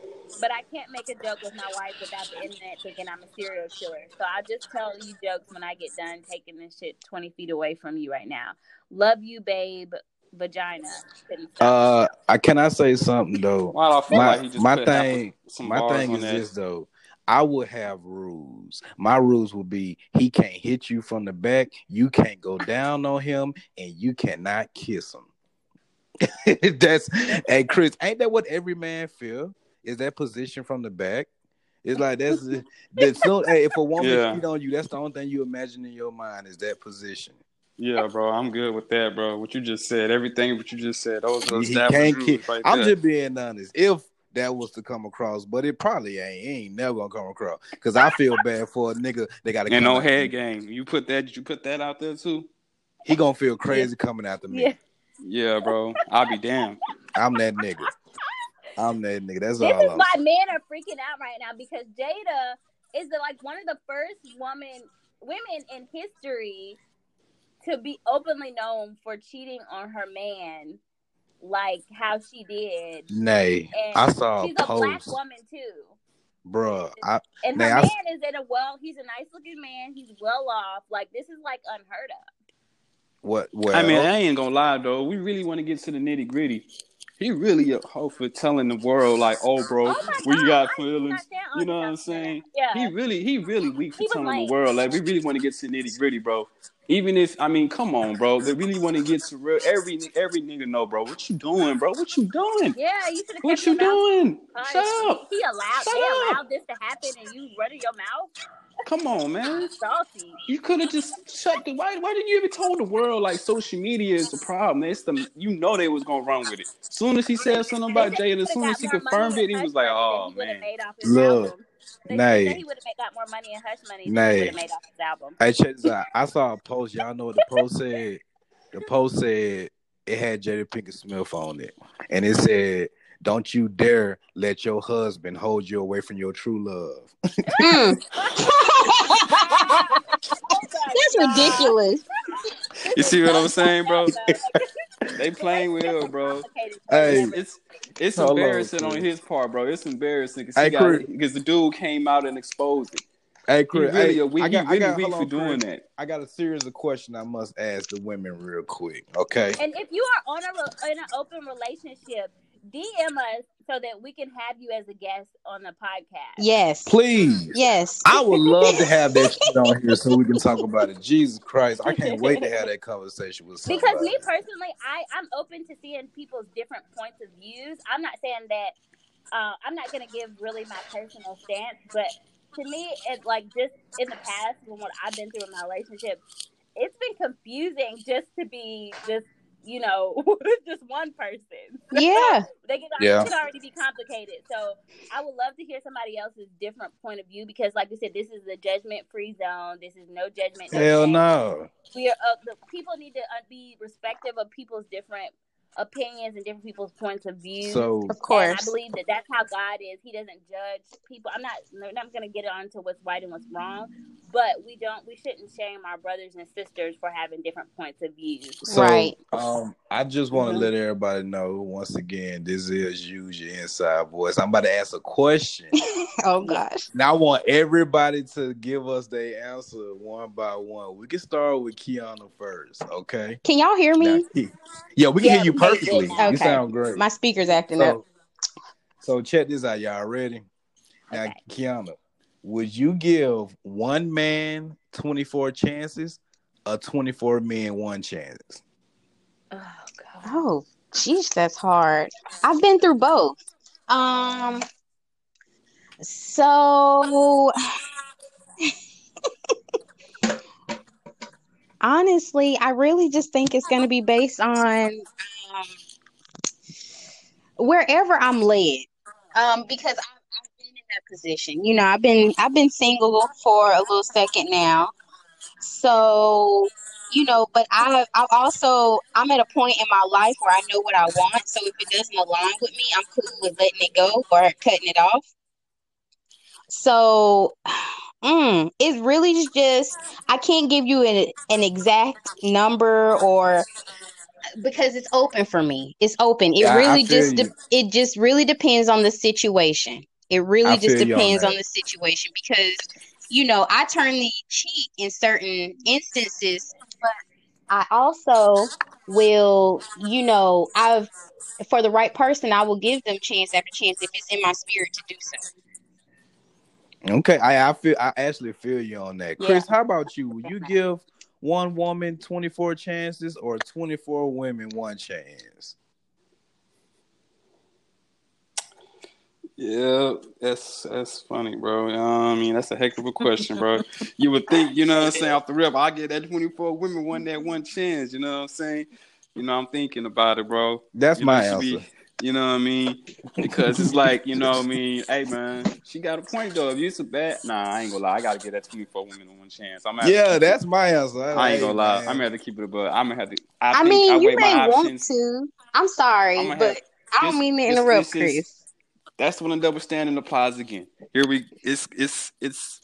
but I can't make a joke with my wife without the internet thinking I'm a serial killer. So I just tell you jokes when I get done taking this shit 20 feet away from you right now. Love you, babe. Vagina. Uh, I can I say something though? why do I feel My like he just my put half of thing, my thing is that. this though. I would have rules. My rules would be he can't hit you from the back, you can't go down on him, and you cannot kiss him. That's hey Chris, ain't that what every man feel? Is that position from the back? It's like that's that's so hey, if a woman Yeah. cheat on you, that's the only thing you imagine in your mind is that position. Yeah, bro, I'm good with that, bro. What you just said, everything what you just said, those are He can't rules right I'm there. just being honest. If that was to come across, but it probably ain't. It ain't never gonna come across. Cause I feel bad for a nigga They got to and no head me. game. You put that? Did you put that out there too? He gonna feel crazy coming after me. Yeah. Yeah, bro. I'll be damned. I'm that nigga. I'm that nigga. That's This all is I'm why men are freaking out right now because Jada is the, like one of the first woman women in history to be openly known for cheating on her man, like how she did. Nay, And I saw a she's a black woman too. bruh. I And Nay, her I- man is in a well. He's a nice looking man. He's well off. Like this is like unheard of. what? Well, I mean, I ain't gonna lie though. We really want to get to the nitty gritty. He really hoe for telling the world like, "Oh, bro, Oh we God, got feelings." not stand on You know what I'm top of that. saying? Yeah. He really, he really weak for He telling lame. the world. Like, we really want to get to nitty gritty, bro. Even if, I mean, come on, bro. They really want to get to real. Every every nigga know, bro. What you doing, bro? What you doing? Yeah, you should What kept you doing? Shut up. He allowed. Shut up. allowed this to happen, and you running your mouth. Come on, man. Salty. You could have just shut the. Why? Why didn't you even told the world like social media is the problem? It's the you know they was gonna run with it. Soon as he said something about They said he Jada, as soon as he confirmed it, he was like, "Oh he man." Made off Look. They Nay. he would have got more money in hush money Nay. he would made off his album. Hey, check this out. I saw a post. Y'all know what the post said? The post said it had Jada Pinkett Smith on it, and it said, "Don't you dare let your husband hold you away from your true love." Mm. That's ridiculous. You see what I'm saying, bro? They playing with her, bro. Hey. It's it's, it's Hold on, embarrassing on his part, bro. It's embarrassing Hey, because Chris. the dude came out and exposed it. Hey, He Chris. really hey, a weak. I got, he really I got, weak for on, doing Chris. that. I got a series of questions I must ask the women real quick. Okay. And if you are on a re- in an open relationship, DM us so that we can have you as a guest on the podcast. Yes. Please. Yes. I would love to have that shit on here so we can talk about it. Jesus Christ, I can't wait to have that conversation with somebody. Because me personally, I I'm open to seeing people's different points of views. I'm not saying that uh, I'm not going to give really my personal stance, but to me, it's like just in the past, from what I've been through in my relationship, it's been confusing just to be just you know with just one person. Yeah. they can, Yeah. can already be complicated. So I would love to hear somebody else's different point of view because, like we said, this is a judgment free zone. This is no judgment. Hell shame no. we are uh, the people need to uh, be respectful of people's different opinions and different people's points of view. So Of and I believe that that's how God is. He doesn't judge people. I'm not. I'm not going to get on to what's right and what's wrong, but we don't. We shouldn't shame our brothers and sisters for having different points of view. So, Right. um, I just want to Mhm. let everybody know once again, this is use your inside voice. I'm about to ask a question. Oh gosh. now, I want everybody to give us their answer one by one. We can start with Kiana first, okay? Can y'all hear me? Ki- yeah, we can Yeah, hear you we can hear you perfectly. now. You sound great. My speaker's acting up. So, so check this out, y'all. Ready? Now, Okay. Kiana, would you give one man 24 chances or 24 men one chance? Oh God. Oh, jeez, that's hard. I've been through both. Um, so honestly, I really just think it's going to be based on um, wherever I'm led. Um, because I've, I've been in that position. You know, I've been I've been single for a little second now. So you know, but I've I've also I'm at a point in my life where I know what I want. So if it doesn't align with me, I'm cool with letting it go or cutting it off. So mm, it's really just I can't give you an an exact number or because it's open for me. It's open. It Yeah, I- I really just de- it just really depends on the situation. It really I just depends on the situation because you know, I turn the cheek in certain instances, but I also will, you know, I've for the right person, I will give them chance after chance if it's in my spirit to do so. Okay, I, I feel I actually feel you on that. Yeah. Chris, how about you? Would you give one woman 24 chances or 24 women one chance? Yeah, that's that's funny, bro. You I mean, that's a heck of a question, bro. you would think, you know what I'm saying, off the rip, I get that 24 women one that one chance, you know what I'm saying? You know, I'm thinking about it, bro. That's You my she answer. be- you know what I mean? Because it's like, you know what I mean, hey man, she got a point though. If you so bad, nah, I ain't gonna lie. I gotta get that 24 women one chance. I'm gonna Yeah, keep that's my answer. it- I ain't gonna lie. man. I'm gonna have to keep it above. I'm gonna have to I, I, think mean, I you may want options. to. I'm sorry, I'm but have I don't this- mean to interrupt, this is- Chris. That's when the double standard applies again. Here we it's it's it's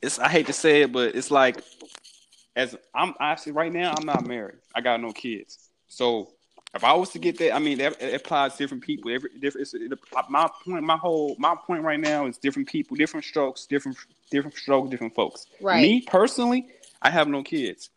it's I hate to say it, but it's like as I'm actually right now, I'm not married. I got no kids. So if I was to get that, I mean, that it applies to different people. Every different. It, my point, my whole, my point right now is different people, different strokes, different, different strokes, different folks. Right. Me personally, I have no kids.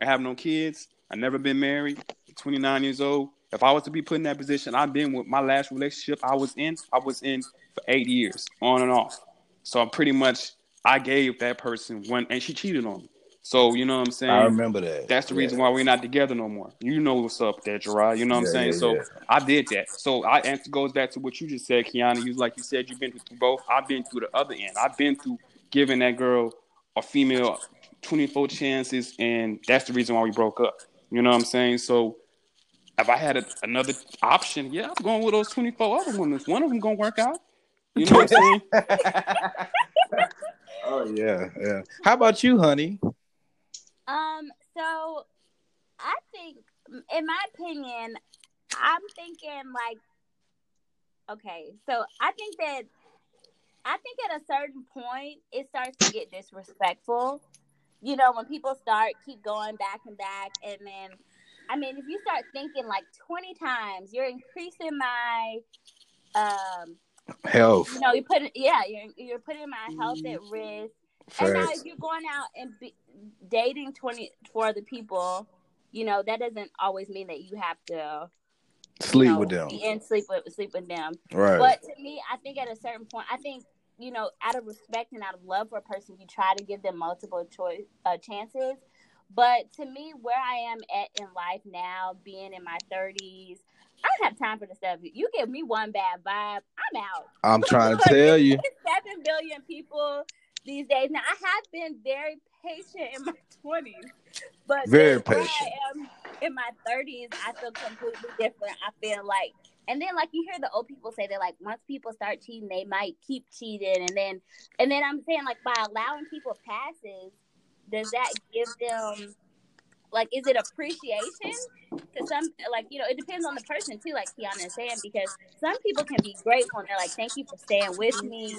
I have no kids. I never been married. 29 years old. If I was to be put in that position, I've been with my last relationship I was in. I was in for eight years, on and off. So I'm pretty much I gave that person one, and she cheated on me. So you know what I'm saying. I remember that. That's the Yeah. reason why we're not together no more. You know what's up there, Jerrod. You know what I'm saying. yeah, so yeah. I did that. So I answer goes back to what you just said, Kiana. You like you said you've been through both. I've been through the other end. I've been through giving that girl a female 24 chances, and that's the reason why we broke up. You know what I'm saying. So if I had a, another option, yeah, I'm going with those 24 other women. One of them gonna work out. You know what I'm saying? Oh yeah, yeah. How about you, honey? Um, so I think, in my opinion, I'm thinking like, okay, so I think that I think at a certain point it starts to get disrespectful. You know, when people start keep going back and back, and then, I mean, if you start thinking like 20 times, you're increasing my, um, Health. you know, you put, yeah, you're you're putting my health at risk. And now, if you're going out and be, dating 24 other people, you know, that doesn't always mean that you have to Sleep you know, with them. in sleep with sleep with them. Right. But to me, I think at a certain point, I think you know, out of respect and out of love for a person, you try to give them multiple choice uh, chances. But to me, where I am at in life now, being in my 30s, I don't have time for the stuff. You give me one bad vibe, I'm out. I'm trying to tell you. Seven billion people these days. Now I have been very patient in my twenties, but Very patient. I am in my thirties, I feel completely different. I feel like, and then like you hear the old people say that like once people start cheating, they might keep cheating, and then and then I'm saying like by allowing people passes, does that give them like is it appreciation? Because some like you know it depends on the person too, like Kiana is saying, because some people can be grateful and they're like, thank you for staying with me.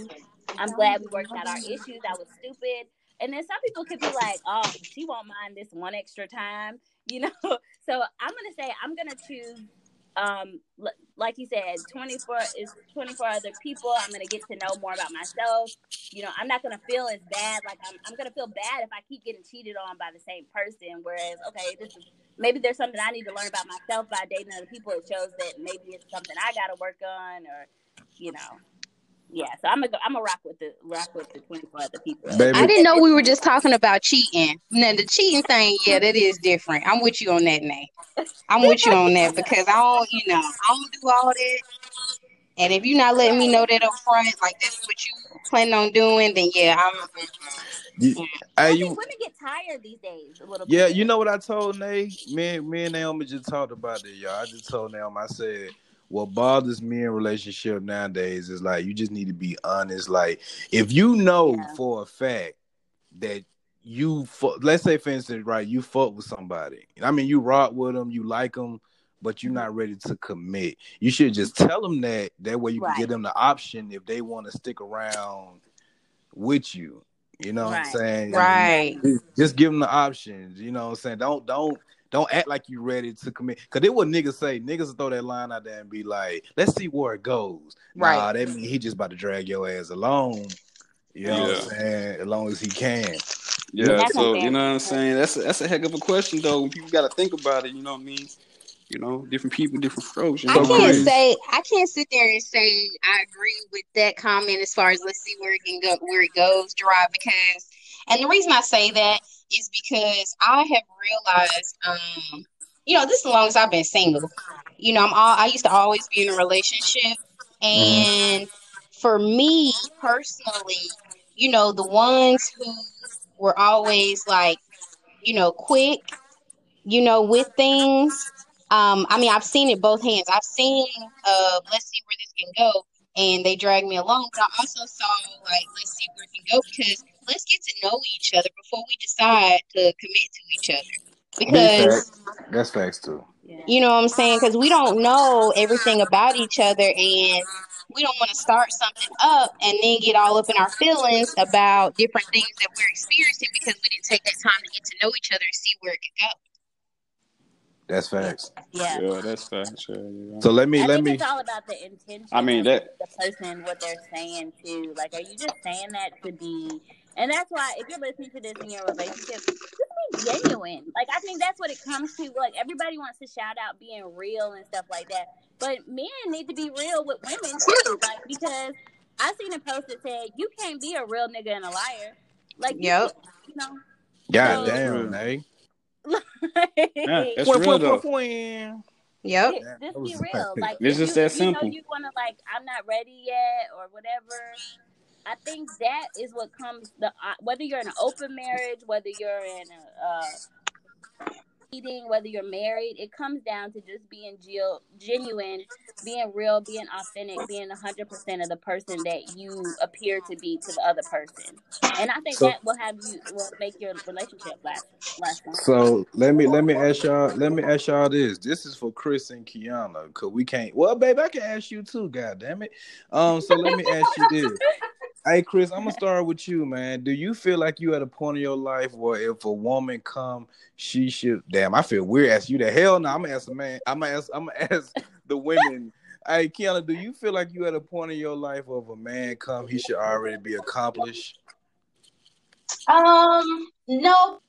I'm glad we worked out our issues. I was stupid. And then some people could be like, oh, she won't mind this one extra time, you know. So I'm gonna say I'm gonna choose, um, l- like you said, 24 is 24 other people. I'm gonna get to know more about myself. You know, I'm not gonna feel as bad. Like I'm, I'm gonna feel bad if I keep getting cheated on by the same person. Whereas, okay, this is maybe there's something I need to learn about myself by dating other people. It shows that maybe it's something I gotta work on, or you know. Yeah, so I'm gonna go, I'm gonna rock with the rock with the 24 other people. Baby. I didn't know we were just talking about cheating. Now the cheating thing, yeah, that is different. I'm with you on that, Nay. I'm with you on that because I don't, you know, I don't do all that. And if you're not letting me know that up front, like that's what you plan on doing, then yeah, I'm. You, I hey, you, women get tired these days a little bit. yeah, bit. you know what I told Nay? Me, and- me and Naomi just talked about it, y'all. I just told Naomi, I said, what bothers me in relationship nowadays is like you just need to be honest. Like if you know Yeah. for a fact that you, fu- let's say for instance, right, you fuck with somebody. I mean, you rock with them, you like them, but you're not ready to commit. You should just mm-hmm. tell them that. That way, you can Right. give them the option if they want to stick around with you. You know what I'm Right. saying? Right. Just give them the options. You know what I'm saying? Don't don't don't act like you ready to commit. Cause they what niggas say. Niggas throw that line out there and be like, let's see where it goes. Right. Nah, that mean he just about to drag your ass along. You know what Yeah. I'm saying? As long as he can. Yeah, That's so you know what I'm saying. That's a, that's a heck of a question though. When people got to think about it, you know what I mean. You know, different people, different strokes. You I know I can't mean? say I can't sit there and say I agree with that comment as far as let's see where it can go where it goes, Jerrod, because and the reason I say that is because I have realized um you know, this is the longest I've been single. You know, I'm all I used to always be in a relationship and for me personally, you know, the ones who were always like, you know, quick, you know, with things um, I mean, I've seen it both hands. I've seen, uh, let's see where this can go, and they drag me along. But I also saw, like, let's see where it can go because let's get to know each other before we decide to commit to each other. Because That's facts too. You know what I'm saying? Because we don't know everything about each other, and we don't want to start something up and then get all up in our feelings about different things that we're experiencing because we didn't take that time to get to know each other and see where it could go. That's facts. Yeah. Yeah, that's facts. Yeah, yeah. So let me I let think me it's all about the intention. I mean, that- the person, what they're saying too. Like, are you just saying that to be? And that's why, if you're listening to this in your relationship, just be genuine. Like, I think that's what it comes to. Like, everybody wants to shout out being real and stuff like that, but men need to be real with women too. Like, because I seen a post that said, "You can't be a real nigga and a liar." Like, Yep. you know. God So- damn, eh? Yeah, that's Wah, real wah, though. wah, wah. Yep. Yeah, just be real. Like It's if just you, that you know simple. you want to like, I'm not ready yet, or whatever. I think that is what comes the uh, whether you're in an open marriage, whether you're in a uh, dating, whether you're married, it comes down to just being geo- genuine, being real, being authentic, being 100 percent of the person that you appear to be to the other person. And I think So- that will have you will make your relationship last last long. So let me let me ask y'all let me ask y'all this. This is for Chris and Kiana, cause we can't. Well, babe, I can ask you too. God damn it. Um, so let me ask you this. Hey, Chris, I'm gonna start with you, man. Do you feel like you at a point in your life where if a woman come, she should? Damn, I feel weird asking you that. Hell no, I'm gonna ask a man. I'm gonna ask. I'm gonna ask the women. Hey, Kiana, do you feel like you at a point in your life where if a man come, he should already be accomplished? Um, no.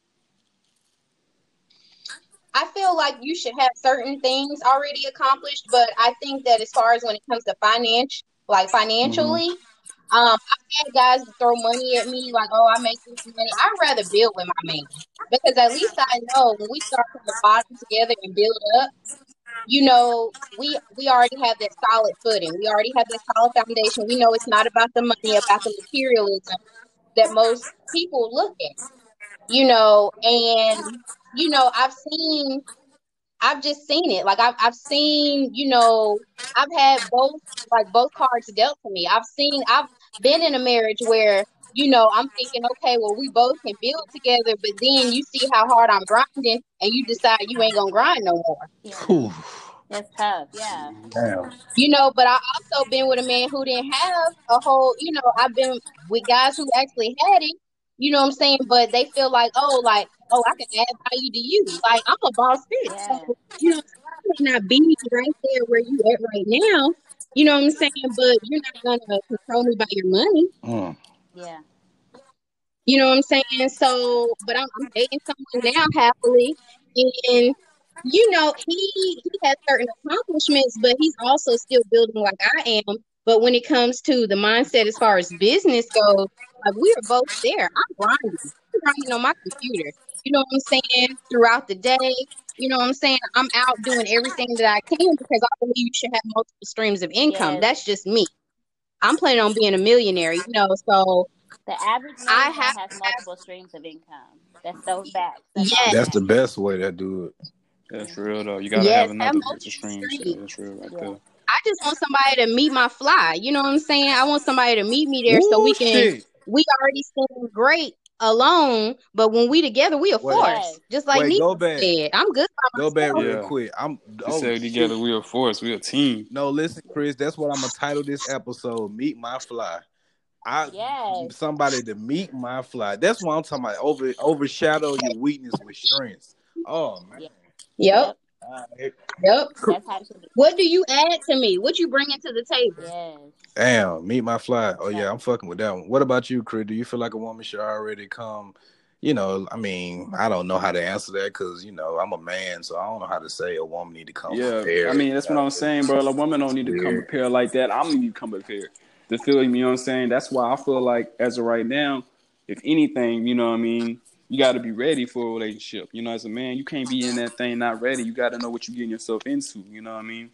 I feel like you should have certain things already accomplished, but I think that as far as when it comes to finance, like financially, um, I've had guys throw money at me like, "Oh, I make this money." I'd rather build with my man because at least I know when we start from the bottom together and build up, you know, we we already have that solid footing. We already have that solid foundation. We know it's not about the money, about the materialism that most people look at you know, and you know, I've seen, I've just seen it. Like I've, I've seen, you know, I've had both, like both cards dealt to me. I've seen, I've been in a marriage where, you know, I'm thinking, okay, well, we both can build together, but then you see how hard I'm grinding, and you decide you ain't gonna grind no more. Yeah, that's tough. Yeah. Damn. You know, but I also been with a man who didn't have a whole, you know, I've been with guys who actually had it, you know what I'm saying? But they feel like, oh, like, oh, I can add value to you. Like, I'm a boss bitch. Yeah. So, you know, I may not be right there where you at right now. You know what I'm saying? But you're not gonna control me by your money. Mm. Yeah. You know what I'm saying? So, but I'm, I'm dating someone now happily, and you know he he has certain accomplishments, but he's also still building like I am. But when it comes to the mindset as far as business goes, like we are both there. I'm grinding. I'm grinding on my computer. You know what I'm saying? Throughout the day, you know what I'm saying? I'm out doing everything that I can because I believe you should have multiple streams of income. Yes. That's just me. I'm planning on being a millionaire, you know. So The average I have- has multiple streams of income. That's so bad. Yes. That's the best way to do it. That's real though. You gotta Yes, have another have bunch streams. multiple that's real right Yeah. there. I just want somebody to meet my fly. You know what I'm saying? I want somebody to meet me there so we can. shit. We already seem great alone, but when we together, we a force. Yes. Just like Wait, Nico go back. said, I'm good Go back real Yeah. quick. I'm We oh, say together we a force. We a team. No, listen, Chris. That's what I'm gonna title this episode. Meet my fly. I Yes. somebody to meet my fly. That's what I'm talking about. Over overshadow your weakness with strengths. Oh man. Yeah. Yep, Alright. yep. That's how it should be. What do you add to me? What you bringing to the table? Yes. Damn, meet my fly. Oh yeah, I'm fucking with that one. What about you, Chris? Do you feel like a woman should already come? You know, I mean, I don't know how to answer that because you know I'm a man, so I don't know how to say a woman need to come Yeah, prepared. I mean that's what I'm saying, bro. A woman don't need to come prepared like that. I'm need to come prepared. To feel you know what I'm saying? That's why I feel like as of right now, if anything, you know what I mean, you got to be ready for a relationship. You know, as a man, you can't be in that thing not ready. You got to know what you're getting yourself into. You know what I mean?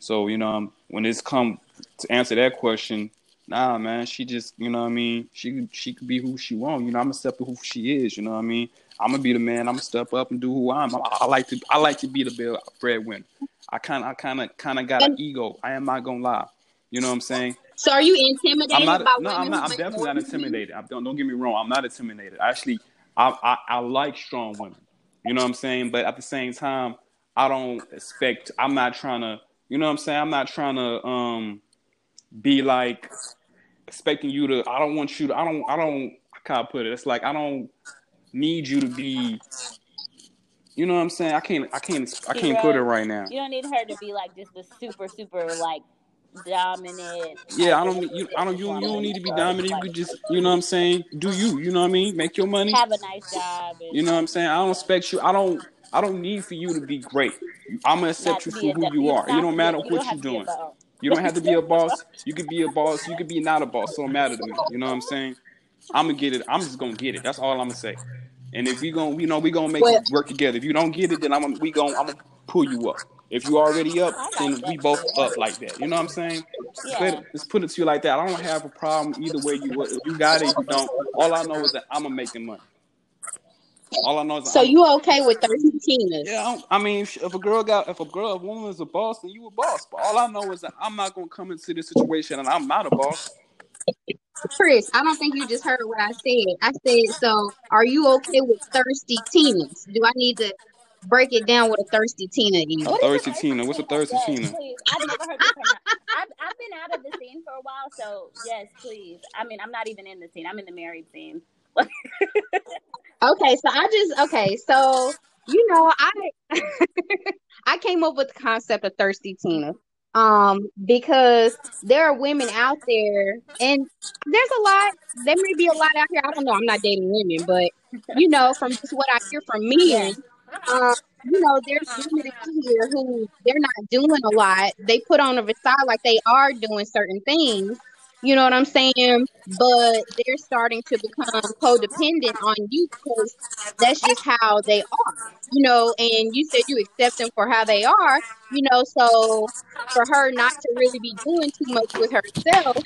So you know, um, when it's come to answer that question, nah, man, she just, you know what I mean? She she could be who she want. You know, I'm gonna step to who she is. You know what I mean? I'm gonna be the man. I'm gonna step up and do who I'm. I, I like to I like to be the bill breadwinner. I kind of I kind of kind of got an ego. I am not gonna lie. You know what I'm saying? So are you intimidated I'm not. No, I'm not. I'm definitely not intimidated. I don't. Don't get me wrong. I'm not intimidated. I Actually, I, I I like strong women. You know what I'm saying? But at the same time, I don't expect. I'm not trying to. You know what I'm saying? I'm not trying to um be like expecting you to. I don't want you to. I don't. I don't. I can't put it. It's like I don't need you to be. You know what I'm saying? I can't. I can't. I can't put it right now. You don't need her to be like just the super, super like dominant. Yeah, I don't. need- You, I don't. You, you don't need to be dominant. You could just. You know what I'm saying? Do you? You know what I mean? Make your money. Have a nice job. And, You know what I'm saying? I don't expect you. I don't. I don't need for you to be great. I'm gonna accept you be for a- who you are. have You don't matter you what don't you're to be a doing. You don't have to be a boss. You could be a boss. You could be not a boss. It don't matter to me. You know what I'm saying? I'm gonna get it. I'm just gonna get it. That's all I'm gonna say. And if we gonna, you know, we gonna make Well- it work together. If you don't get it, then I'm gonna, we gonna, I'm gonna pull you up. If you already up, then we both up like that. You know what I'm saying? Yeah. Let- Let's put it to you like that. I don't have a problem either way. You if you got it, you don't. All I know is that I'm gonna make money. All I know is that So I'm- you okay with thirsty Tinas? yeah, I, I mean, if if a girl got, if a girl, a woman is a boss, then you a boss. But all I know is that I'm not gonna come into this situation and I'm not a boss. Chris, I don't think you just heard what I said. I said, so are you okay with thirsty Tinas? Do I need to break it down with a thirsty Tina is? A thirsty a Tina. What's a thirsty Yes, Tina? Please. I've never heard this term. I've, I've been out of the scene for a while, so yes, please. I mean, I'm not even in the scene. I'm in the married scene. Okay, so I just okay, so you know, I I came up with the concept of thirsty Tina. Um, because there are women out there and there's a lot, there may be a lot out here. I don't know, I'm not dating women, but you know, from just what I hear from men, um, you know, there's women out here who they're not doing a lot. They put on a facade like they are doing certain things. You know what I'm saying? But they're starting to become codependent on you because that's just how they are. You know, and you said you accept them for how they are, you know, so for her not to really be doing too much with herself,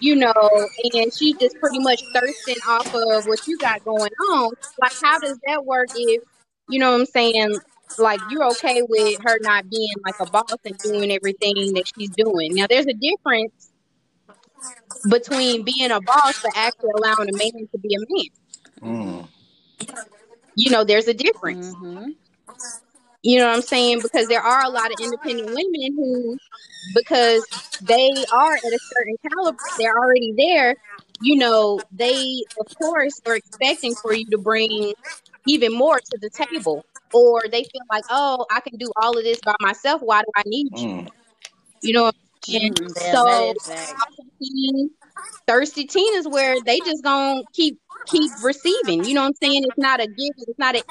you know, and she's just pretty much thirsting off of what you got going on. Like, how does that work if, you know what I'm saying? Like, you're okay with her not being like a boss and doing everything that she's doing. Now, there's a difference between being a boss but actually allowing a man to be a man. Mm. You know, there's a difference. Mm-hmm. You know what I'm saying? Because there are a lot of independent women who, because they are at a certain caliber, they're already there. You know, they of course are expecting for you to bring even more to the table, or they feel like, oh, I can do all of this by myself. Why do I need you? Mm. You know what Mm, so that is teen- thirsty teen is where they just gonna keep keep receiving. You know what I'm saying? It's not a give. It's not a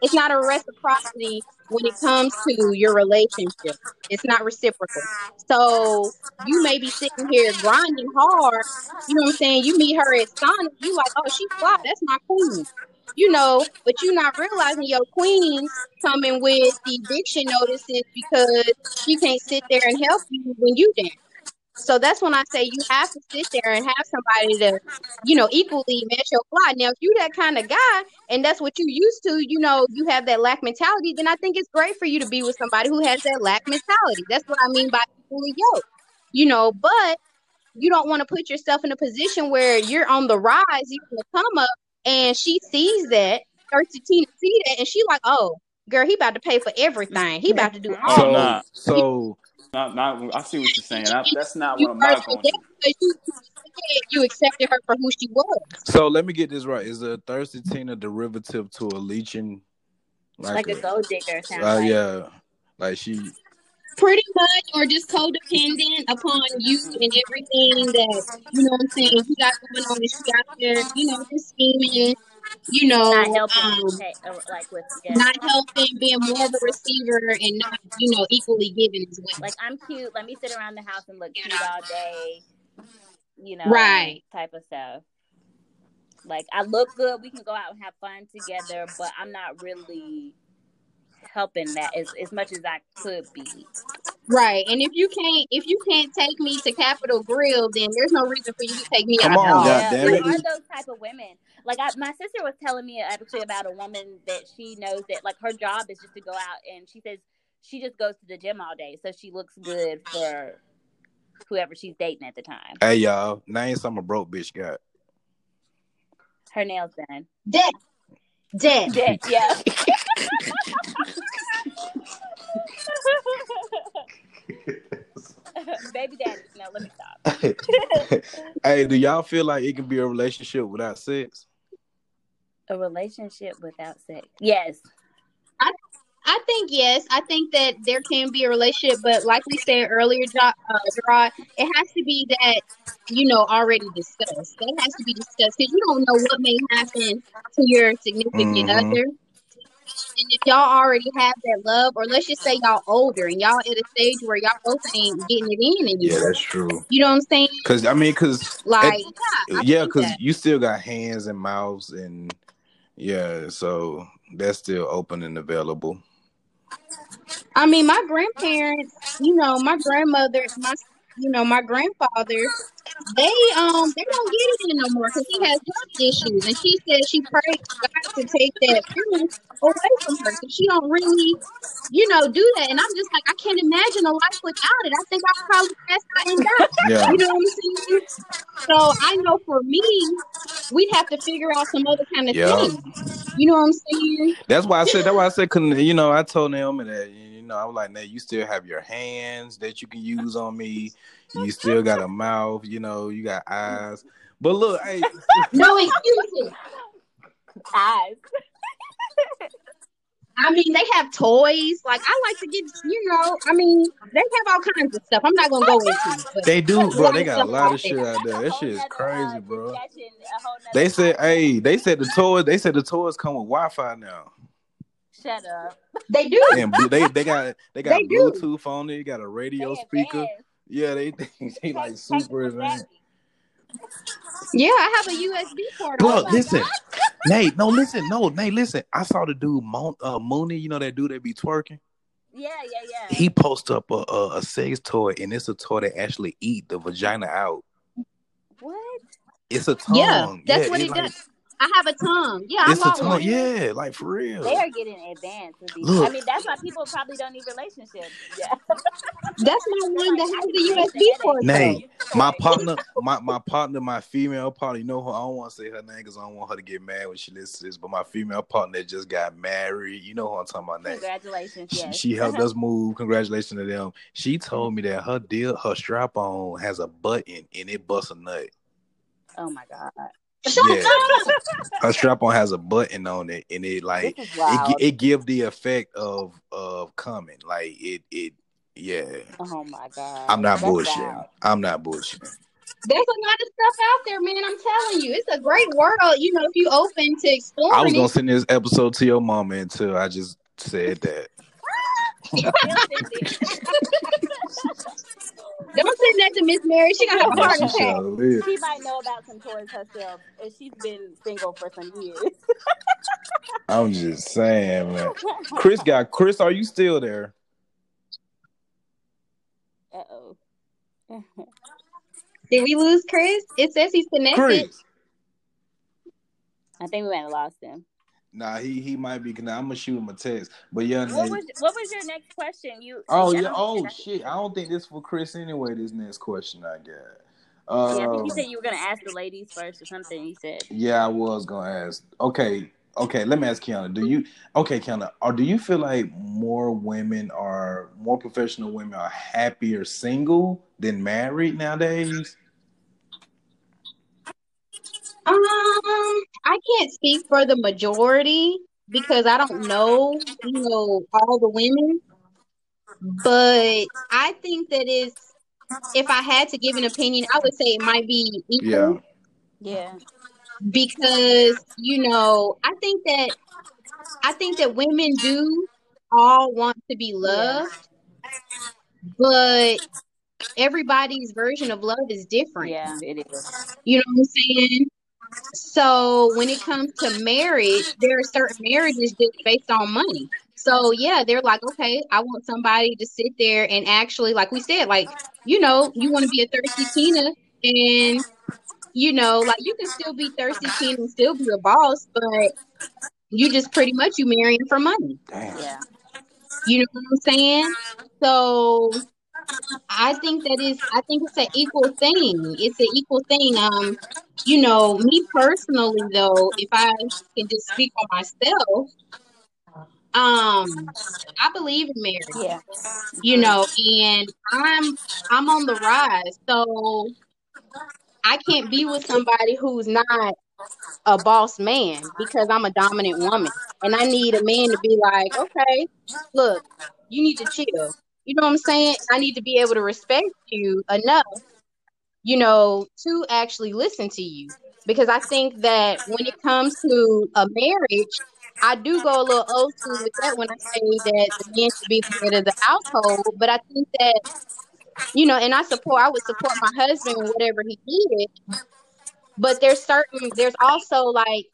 it's not a reciprocity when it comes to your relationship. It's not reciprocal. So you may be sitting here grinding hard. You know what I'm saying? You meet her at Sonic. You like, oh, she's fly. That's my queen. You know, but you're not realizing your queen coming with the eviction notices because she can't sit there and help you when you down. So that's when I say you have to sit there and have somebody to, you know, equally match your fly. Now, if you that kind of guy and that's what you used to, you know, you have that lack mentality, then I think it's great for you to be with somebody who has that lack mentality. That's what I mean by equally yoked. You know, but you don't want to put yourself in a position where you're on the rise, you're come up, and she sees that, thirsty Tina see that, and she like, oh, girl, he about to pay for everything. He about to do all So, nah. so Not, not. I see what you're saying. I, that's not you what I'm not first going to. you, you accepted her for who she was. so let me get this right. Is a thirsty Tina derivative to a leeching? Like a gold digger sounds Uh, like. yeah, like she. Pretty much, or just codependent upon you and everything that you know what I'm saying you got going on and she out there, you know, just scheming, you know, Not helping um, pay, like with yeah. not helping, being more of a receiver and not, you know, equally giving as well. like I'm cute. Let me sit around the house and look cute all day. You know, Right. Type of stuff. Like I look good. We can go out and have fun together, but I'm not really helping that as, as much as I could be. Right. And if you can't if you can't take me to Capital Grille, then there's no reason for you to take me Come out. on. God yeah, damn like, it. are those type of women? Like I, my sister was telling me actually about a woman that she knows that like her job is just to go out and she says she just goes to the gym all day, so she looks good for whoever she's dating at the time. Hey y'all, name some a broke bitch got. Her nails done. Debt. Debt. Dead, yeah. Baby daddy. No, let me stop. hey, do y'all feel like it can be a relationship without sex? A relationship without sex. Yes. I think yes. I think that there can be a relationship, but like we said earlier, uh, Jerrod, it has to be that you know already discussed. That has to be discussed because you don't know what may happen to your significant Mhm. other. And if y'all already have that love, or let's just say y'all older and y'all at a stage where y'all both ain't getting it in Yeah, that's true. You know what I'm saying? Cause I mean, cause Like, it- yeah, I yeah, cause you still got hands and mouths and yeah, so that's still open and available. I mean, my grandparents, you know, my grandmother, my, you know, my grandfather, they um they don't get it in no more because he has health issues, and she said she prayed God to take that feeling away from her because she don't really, you know, do that. And I'm just like, I can't imagine a life without it. I think I'll probably pass out and die. Yeah, You know what I'm saying? So I know for me, we'd have to figure out some other kind of yeah. thing. You know what I'm saying? That's why I said. That's why I said. Couldn't you know? I told Naomi that you know I was like, "Nah, you still have your hands that you can use on me. You still got a mouth. You know, you got eyes. But look, hey, No excuses. Eyes. I mean, they have toys. Like I like to get, you know. I mean, they have all kinds of stuff. I'm not gonna go into it, they do, bro. They got a lot of shit out there. That shit is crazy, uh, bro. discussion, a whole nother They said, hey, they said the toys. They said the toys come with Wi-Fi now. Shut up. They do. And bl- they they got they got They do. Bluetooth on it. Got a radio They speaker. advanced. Yeah, they they, they like Tech- super advanced. Yeah, I have a USB port Oh on Bro, my mine. listen, god. Nate. No, listen, no, Nate. Listen. I saw the dude Mon- uh, Mooney. You know that dude that be twerking. Yeah, yeah, yeah. He post up a, a a sex toy, and it's a toy that actually eat the vagina out. What? It's a tongue. Yeah, that's what it it like does. I have a tongue. Yeah, I it's a tongue. one. Yeah, like for real. They are getting advanced with these. I mean, that's why people probably don't need relationships. Yeah. That's my one like, that has the USB for. headache port with though. Nate, this my partner, my my partner, my female partner. You know, who I don't want to say her name because I don't want her to get mad when she listens to this. But my female partner just got married. You know who I'm talking about, Nate. Congratulations. She, Yes. she helped us move. Congratulations to them. She told me that her deal, her strap on has a button and it busts a nut. oh my god. Yeah, her strap on has a button on it, and it like it it give the effect of of coming. Like it it yeah. Oh my god. I'm not That's bullshitting. wild. I'm not bullshitting. There's a lot of stuff out there, man. I'm telling you, it's a great world. You know, if you open to explore. I was gonna send this episode to your mama until I just said that. Still send it. Don't send that to Miss Mary. She gonna have a Yeah, heart she attack. she might know about some toys herself, and she's been single for some years. I'm just saying, man. Chris got Chris. Are you still there? Uh oh. Did we lose Chris? It says he's connected. Chris. I think we might have lost him. Nah, he he might be. Nah, I'm gonna shoot him a text. But yeah, What Nate- was what was your next question? You Oh I yeah. Oh shit. I don't think this for Chris anyway. This next question I got. Yeah, I think Um, you said you were gonna ask the ladies first or something. You said yeah, I was gonna ask. Okay, okay. Let me ask Kiana. Do you? Okay, Kiana. Or do you feel like more women are more professional women are happier single than married nowadays? Um, I can't speak for the majority because I don't know, you know, all the women. But I think that is, if I had to give an opinion, I would say it might be equal Yeah. yeah. because, you know, I think that I think that women do all want to be loved, but everybody's version of love is different. Yeah, it is. You know what I'm saying? So when it comes to marriage, there are certain marriages just based on money. So yeah, they're like, okay, I want somebody to sit there and actually, like we said, like you know, you want to be a thirsty Tina, and you know, like you can still be thirsty Tina and still be a boss, but you just pretty much you marrying for money. Damn. Yeah. You know what I'm saying? So I think that is I think it's an equal thing. It's an equal thing. Um, you know, me personally though, if I can just speak on myself, um I believe in marriage. Yeah. You know, and I'm I'm on the rise. So I can't be with somebody who's not a boss man because I'm a dominant woman. And I need a man to be like, okay, look, you need to chill. You know what I'm saying? I need to be able to respect you enough, you know, to actually listen to you. Because I think that when it comes to a marriage, I do go a little old school with that when I say that the man should be the head of the household. But I think that, you know, and I support, I would support my husband in whatever he did. But there's certain, there's also like,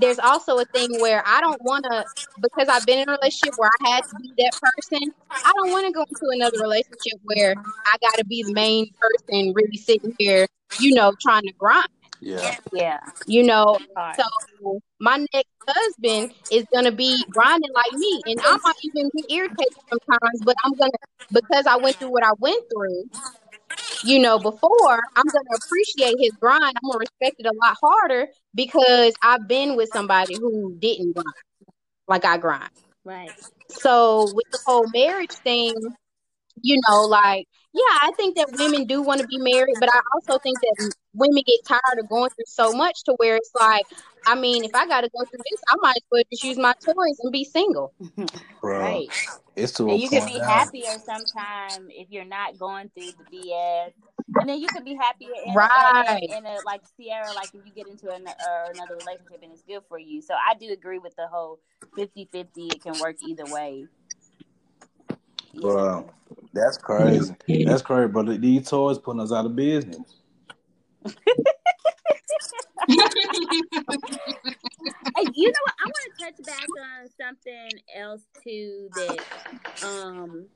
there's also a thing where I don't want to, because I've been in a relationship where I had to be that person. I don't want to go into another relationship where I got to be the main person, really sitting here, you know, trying to grind. Yeah. Yeah. You know, Hard. so my next husband is gonna be grinding like me, and I might even get irritated sometimes. But I'm gonna because I went through what I went through. You know, before I'm gonna appreciate his grind. I'm gonna respect it a lot harder because I've been with somebody who didn't grind like I grind. Right. So with the whole marriage thing, you know, like yeah, I think that women do want to be married, but I also think that women get tired of going through so much to where it's like, I mean, if I got to go through this, I might as well just use my toys and be single. Bro, Right. it's to And you can be now. happier sometime if you're not going through the BS. And then you can be happier in, Right. in, in, a like Sierra, like if you get into an, uh, another relationship and it's good for you. So I do agree with the whole 50-50. It can work either way. Yeah. Bro, that's crazy. That's crazy, but these toys putting us out of business. Hey, you know what? I want to touch back on something else too. That um,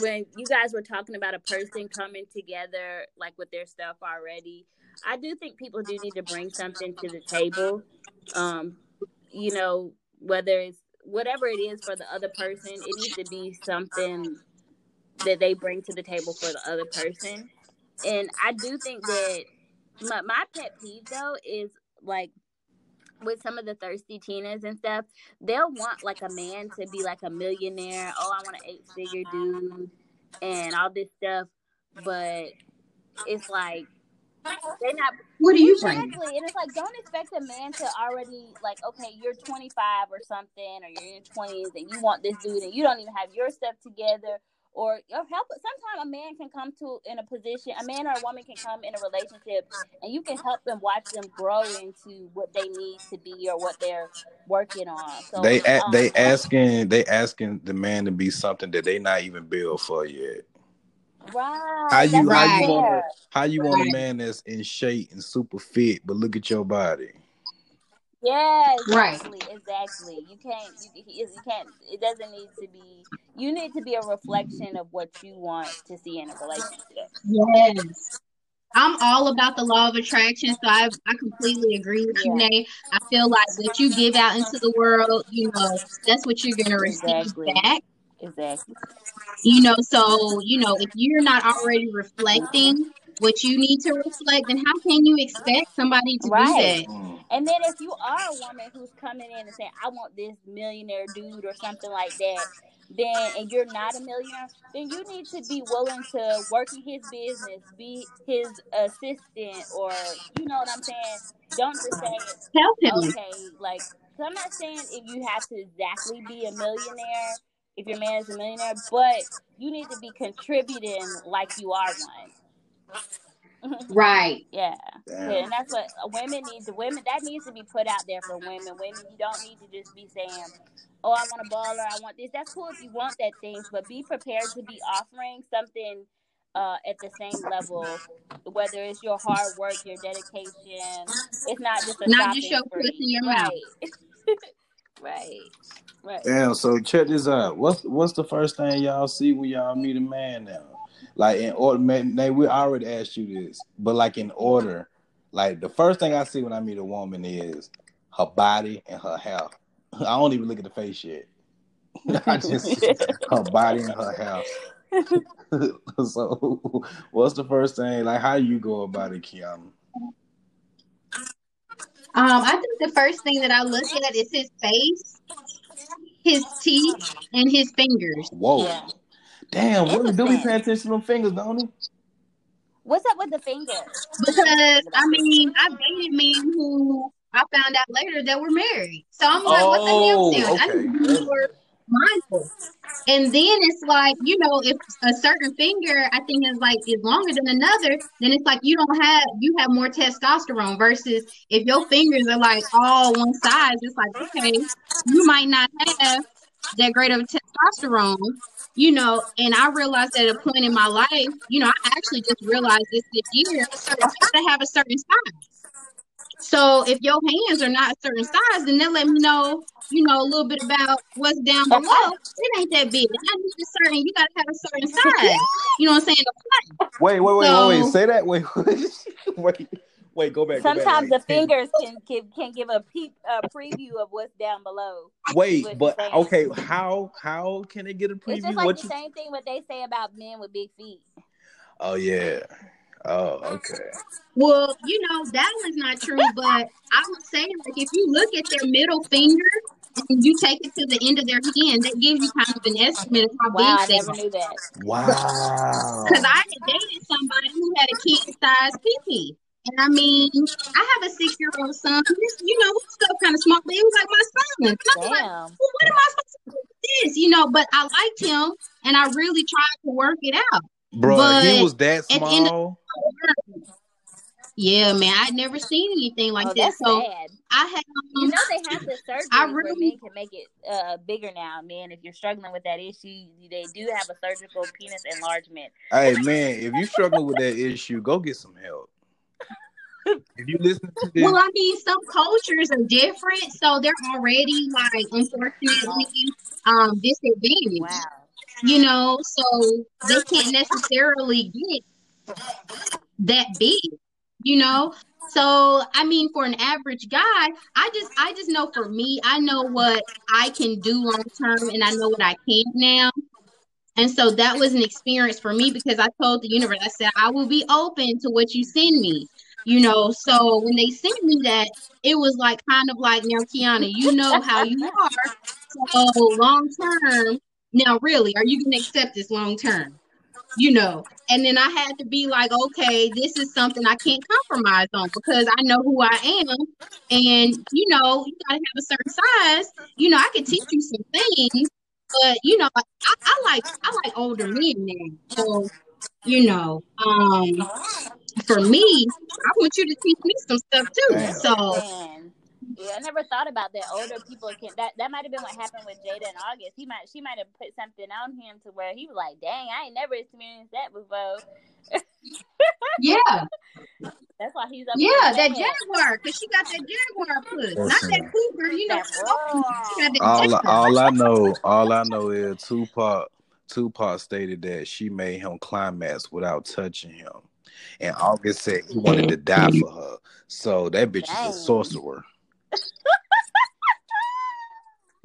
when you guys were talking about a person coming together, like with their stuff already, I do think people do need to bring something to the table. Um, you know, whether it's whatever it is for the other person, it needs to be something that they bring to the table for the other person. And I do think that my, my pet peeve though is like with some of the thirsty Tinas and stuff, they'll want like a man to be like a millionaire. Oh, I want an eight figure dude and all this stuff. But it's like they're not What do you exactly, and it's like don't expect a man to already like okay, you're 25 or something, or you're in your 20s, and you want this dude, and you don't even have your stuff together, or or help. Sometimes a man can come to in a position, a man or a woman can come in a relationship, and you can help them watch them grow into what they need to be or what they're working on. So They um, they asking they asking the man to be something that they not even built for yet. right. How you how Right. you want a, how you want a man that's in shape and super fit, but look at your body. Yeah, Right. exactly, exactly. You can't, you, you can't. It doesn't need to be. You need to be a reflection of what you want to see in a relationship. Yes. I'm all about the law of attraction, so I, I completely agree with you. Nay. I feel like what you give out into the world, you know, that's what you're gonna receive Exactly. back. Exactly. You know, so you know, if you're not already reflecting mm-hmm. what you need to reflect, then how can you expect somebody to Right. do that? And then if you are a woman who's coming in and saying, "I want this millionaire dude" or something like that, then and you're not a millionaire, then you need to be willing to work in his business, be his assistant, or you know what I'm saying. Don't just say, Help him. okay, like, so I'm not saying if you have to exactly be a millionaire, if your man is a millionaire, but you need to be contributing like you are one. Right. yeah. Yeah, and that's what women need. The women that needs to be put out there for women. Women, you don't need to just be saying, "Oh, I want a baller. I want this." That's cool if you want that things, but be prepared to be offering something uh, at the same level. Whether it's your hard work, your dedication, it's not just a Not just shopping your puss in your mouth. right, right, right. Damn, so check this out. What's what's the first thing y'all see when y'all meet a man now? Like in order, man, Nay, we already asked you this, but like in order, like the first thing I see when I meet a woman is her body and her hair. I don't even look at the face yet. I just her body and her hair. so, what's the first thing? Like, how you go about it, Kiana? Um, I think the first thing that I look at is his face. his teeth and his fingers. Whoa. Yeah. Damn, women do be Interesting. paying attention to them fingers, don't they? What's up with the fingers? Because I mean, I dated men who I found out later that were married. So I'm like, what the Oh, hell? I okay. need to be more mindful. And then it's like, you know, if a certain finger I think is like is longer than another, then it's like you don't have you have more testosterone versus if your fingers are like all one size, it's like, okay, you might not have that great of testosterone, you know, and I realized at a point in my life, you know, I actually just realized this this year, I gotta have a certain size. So if your hands are not a certain size, then that let me know, you know, a little bit about what's down below. It ain't that big. I need a certain, you gotta have a certain size. You know what I'm saying? Wait, wait, wait, wait, wait. Say that. Wait, wait, wait. Go back. go back, Sometimes the fingers can give can give a peep a preview of what's down below. Wait, but okay. How how can they get a preview? It's just like what the you? same thing what they say about men with big feet. Oh yeah. Oh okay. Well, you know, that one's not true, but I would say like if you look at their middle finger and you take it to the end of their hand, that gives you kind of an estimate of how Wow, big they never are. knew that. Wow. Because I had dated somebody who had a kid sized pee And I mean, I have a six year old son. This, you know, he's still kind of small, but he was like my son. And I was like, Damn. well, what am I supposed to do with this? You know, but I liked him and I really tried to work it out. Bro, he But was that at the of- small. Yeah, man, I'd never seen anything like oh, that. that's So sad. I had You um, know they have the surgery I where really- men can make it uh, bigger now. Man, if you're struggling with that issue, they do have a surgical penis enlargement. Hey man, if you're struggling with that issue, go get some help. If you listen to this, Well, I mean, some cultures are different, so they're already like, unfortunately, um, disadvantaged. Wow. You know, so they can't necessarily get that big. You know, so I mean, for an average guy, I just, I just know for me, I know what I can do long term, and I know what I can't now. And so that was an experience for me because I told the universe, I said, I will be open to what you send me. You know, so when they sent me that, it was like kind of like, now, Kiana, you know how you are. So long term, now really, are you going to accept this long term? You know, and then I had to be like, okay, this is something I can't compromise on because I know who I am. And, you know, you got to have a certain size. You know, I can teach you some things, but, you know, I, I like I like older men now. So, you know, um, for me, I want you to teach me some stuff too. Damn. So, Man. Yeah, I never thought about that. Older people can that that might have been what happened with Jada and August. He might she might have put something on him to where he was like, "Dang, I ain't never experienced that before." yeah, That's why he's up. yeah, that mad. Jaguar, because she got that Jaguar puss, not Listen. that Cougar. You know, That she got all all I know, all I know is Tupac. Tupac stated that she made him climax without touching him, and August said he wanted to die mm-hmm. for her. So that bitch is a sorcerer.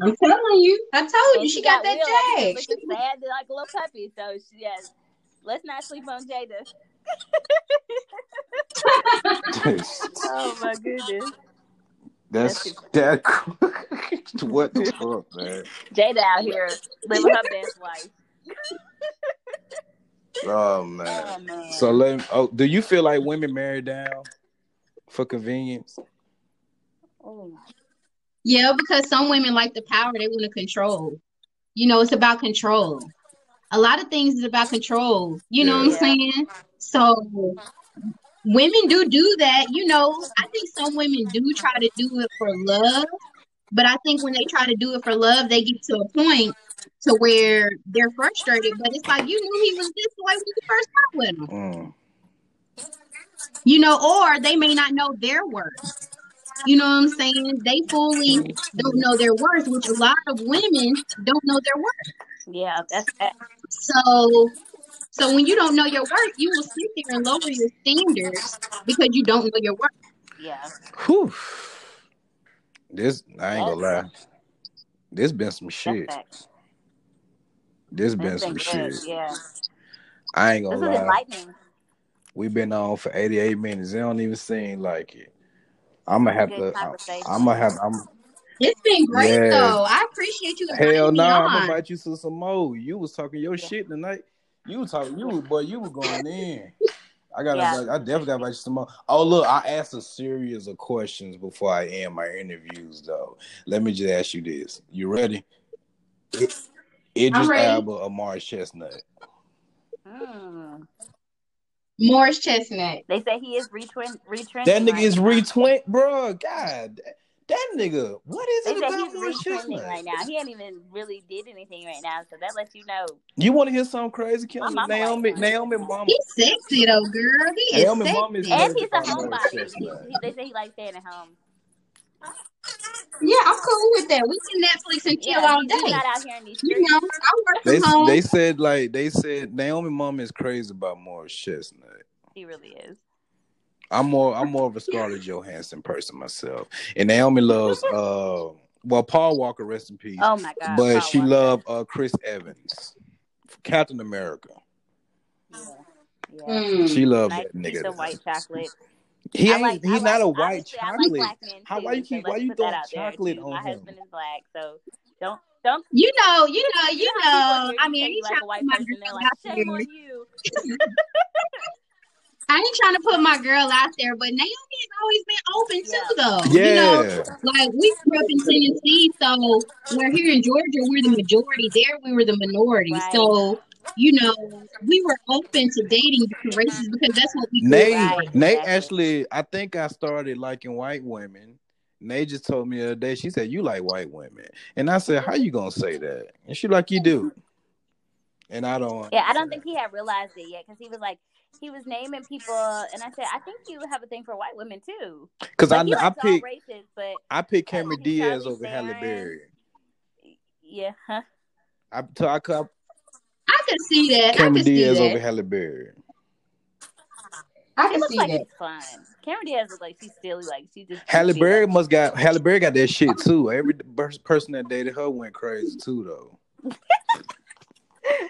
I'm telling you, I told you, And she got that real, like, Jag. she sad like a little puppy. So she has. Let's not sleep on Jada. Oh my goodness, That's that. what the fuck, man? Jada out here living her best life. Oh man. Oh man. So let me, oh, do you feel like women marry down for convenience? Oh. Yeah, because some women like the power they want to control. You know, it's about control. A lot of things is about control. You know what I'm saying? So women do do that. You know, I think some women do try to do it for love, but I think when they try to do it for love, they get to a point to where they're frustrated. But it's like you knew he was this way when you first got with him. Mm. You know, or they may not know their worth. You know what I'm saying? They fully don't know their worth, which a lot of women don't know their worth. Yeah, that's that. So, so when you don't know your worth, you will sit there and lower your standards because you don't know your worth. Yeah. Whew. This I ain't gonna lie. This been some shit. facts. This been That's some been shit. good. Yeah. I ain't gonna is lie. enlightening. We've been on for 88 minutes. It don't even seem like it. I'm gonna have to. Uh, I'm gonna have. I'm. It's been great Yeah. though. I appreciate you Hell me no, I'm on. gonna invite you to some more. You was talking your shit tonight. You was talking, you was boy, you was going in. I gotta, Yeah. I definitely gotta invite you some more. Oh look, I asked a series of questions before I end my interviews though. Let me just ask you this: You ready? Idris I'm ready. Elba or Morris Chestnut? Mm. Morris Chestnut. They say he is retren- retrenching. That nigga right is now. retwin, bro. God, that nigga. What is They it about he's Morris retrending Chestnut? right now. He ain't even really did anything right now, so that lets you know. You want to hear something crazy, Kim? My mama Naomi, like him. Naomi, mama. He's sexy though, girl. He is Naomi mom is. And he's a homebody. He, they say he likes staying at home. Yeah, I'm cool with that. We can Netflix and chill Yeah, all day. not out here in these You know, I work They from home. they said like they said Naomi mom is crazy about Morris Chestnut. He really is. I'm more I'm more of a Scarlett Johansson person myself, and Naomi loves uh well Paul Walker rest in peace, Oh my god. but Paul she Walker. loved uh Chris Evans, Captain America. Yeah. Yeah. Mm. She loved Nice that piece nigga. of white chocolate. He ain't like. he's I not a white honestly, I like chocolate. How too, why you so keep why you throwing chocolate too. on My him? husband is black, so don't don't. You know, you know, you You know how know. people I mean, you say I like a white put my person, they're girl like, shame on you. I ain't trying to put my girl out there, but Naomi has always been open Yeah. too, though. You know, Yeah, like we grew up in Tennessee, so we're here in Georgia, we're the majority. There, we were the minority. Right. So, you know, we were open to dating different races because that's what we grew Nate Right. Nate actually I think I started liking white women. Nate just told me the other day. She said you like white women, and I said how you gonna say that? And she like you do, and I don't. Yeah, I don't understand. think he had realized it yet because he was like, he was naming people, and I said, I think you have a thing for white women too. Because I Like he I likes all picked races, but I picked like Cameron Diaz Charlie over Halle Berry. yeah, huh? I so I cut I can see that. I Cameron could see Diaz over that. Halle Berry. I She can looks see like that. she's fun. Cameron Diaz looks like she's silly, like she just Halle goofy, Berry like must got Halle Berry got that shit too. Every person that dated her went crazy too though.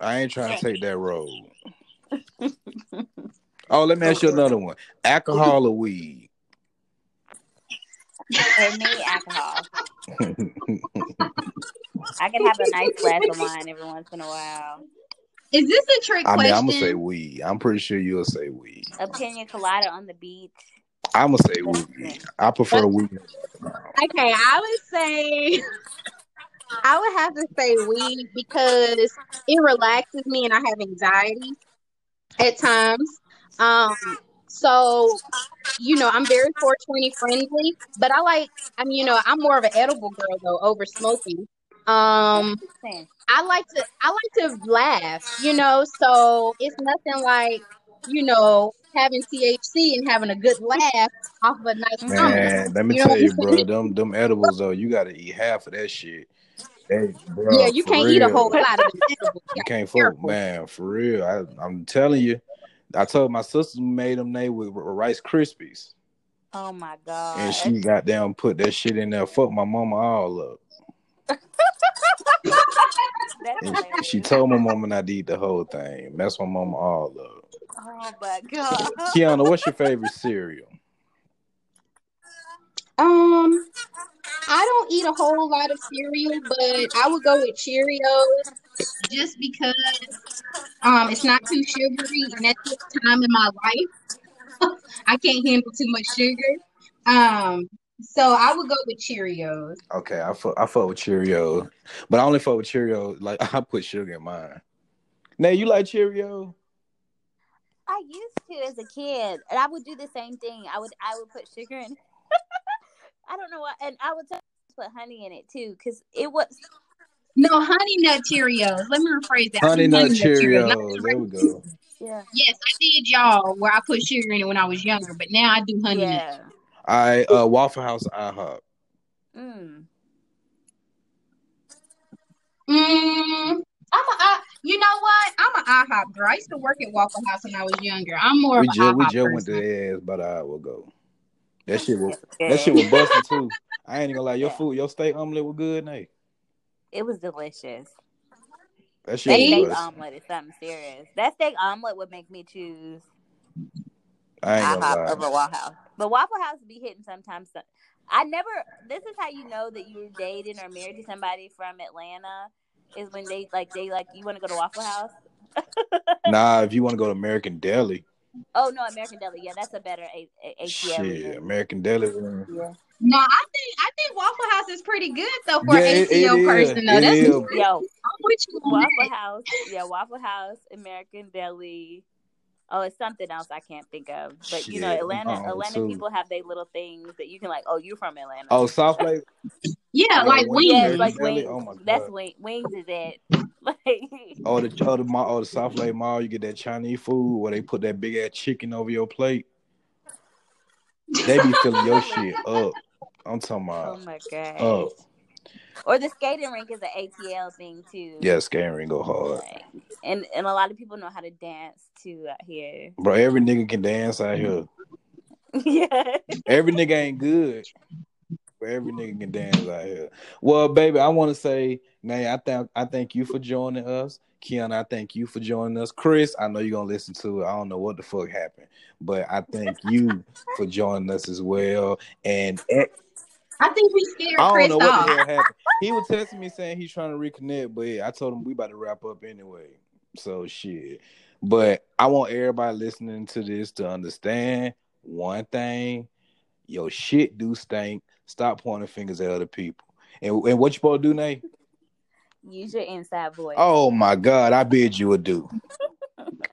I ain't trying to take that road. Oh, let me ask you another one: alcohol or weed? for me, alcohol. I can have a nice glass of wine every once in a while. Is this a trick I mean, I'm gonna say question? weed. I'm pretty sure you'll say weed. A pina colada on the beach. I'm gonna say That's weed. I prefer weed. Okay, I would say I would have to say weed because it relaxes me and I have anxiety at times. Um, so you know, I'm very 420 friendly, but I like I mean, you know, I'm more of an edible girl though over smoking. Um, I like to I like to laugh, you know, so it's nothing like, you know, having THC and having a good laugh off of a nice Mhm. stomach. Man, let me You tell you, bro. Them them edibles though, you gotta eat half of that shit. Hey, bro, Yeah, you can't eat a whole real. lot of them edibles. You You can't be fuck, man. For real, I, I'm telling you. I told my sister made them they with Rice Krispies, Oh my god! and she got down put that shit in there. Fuck my mama all up. That's And she, she told my mama not to eat the whole thing. Mess my mama all up. Oh my god. Kiana, what's your favorite cereal? Um, I don't eat a whole lot of cereal, but I would go with Cheerios just because um it's not too sugary and at this time in my life I can't handle too much sugar. Um, so I would go with Cheerios. Okay, I fuck, I fuck with Cheerios, but I only fuck with Cheerios. Like I put sugar in mine. Now you like Cheerios? I used to as a kid, and I would do the same thing. I would I would put sugar in. I don't know why, and I would put honey in it too, because it was No, honey nut Cheerios. Let me rephrase that. I Honey mean Nut honey nut Cheerios. Cheerios. There we go. yeah yes, I did y'all where I put sugar in it when I was younger, but now I do honey nut. Yeah. I uh Waffle House IHOP. Mm. Mm, I'm a, I, you know what? I'm an IHOP girl. I used to work at Waffle House when I was younger. I'm more We of an just we IHOP just went to person. their ass about an hour ago. That shit was It's that shit was busting too. I ain't gonna lie, your Yeah. food, your steak omelet was good, Nate. It was delicious. That shit That was steak omelet is something serious. That steak omelet would make me choose I ain't gonna IHOP lie. over Waffle House. But Waffle House be hitting sometimes. so- I never. This is how you know that you're dating or married to somebody from Atlanta is when they like they like you want to go to Waffle House. Nah, if you want to go to American Deli, Oh no, American Deli. Yeah, that's a better A- A- ATL. shit. American Deli. Yeah. No, I think I think Waffle House is pretty good though for Yeah, an it- it ATL is. person though. It That's is. Yo, I'm with you on Waffle that. House. Yeah, Waffle House, American Deli. Oh, it's something else I can't think of. But you know, Atlanta Atlanta too. people have their little things that you can like, oh, you from Atlanta. Oh, South Lake. Yeah, Yeah, like wings. yeah, like wings. Oh my That's God. wing, wings is it. like Oh, the oh the mall, oh the South Lake Mall. You get that Chinese food where they put that big ass chicken over your plate. They be filling your shit up. I'm talking oh about. oh my god. up. Or the skating rink is an ATL thing too. Yeah, skating rink go hard, Like, and and a lot of people know how to dance too out here. bro. Every nigga can dance out here. yeah. Every nigga ain't good, but every nigga can dance out here. Well, baby, I want to say, Nay, I thank I thank you for joining us. Kiana, I thank you for joining us. Chris, I know you're gonna listen to it. I don't know what the fuck happened, but I thank you for joining us as well. And I think we scared I don't Chris know what off. the hell happened. He was texting me saying he's trying to reconnect, but yeah, I told him we about to wrap up anyway. So shit. But I want everybody listening to this to understand one thing: your shit do stink. Stop pointing fingers at other people. And, and what you supposed to do, Nate? Use your inside voice. Oh my God, I bid you a do.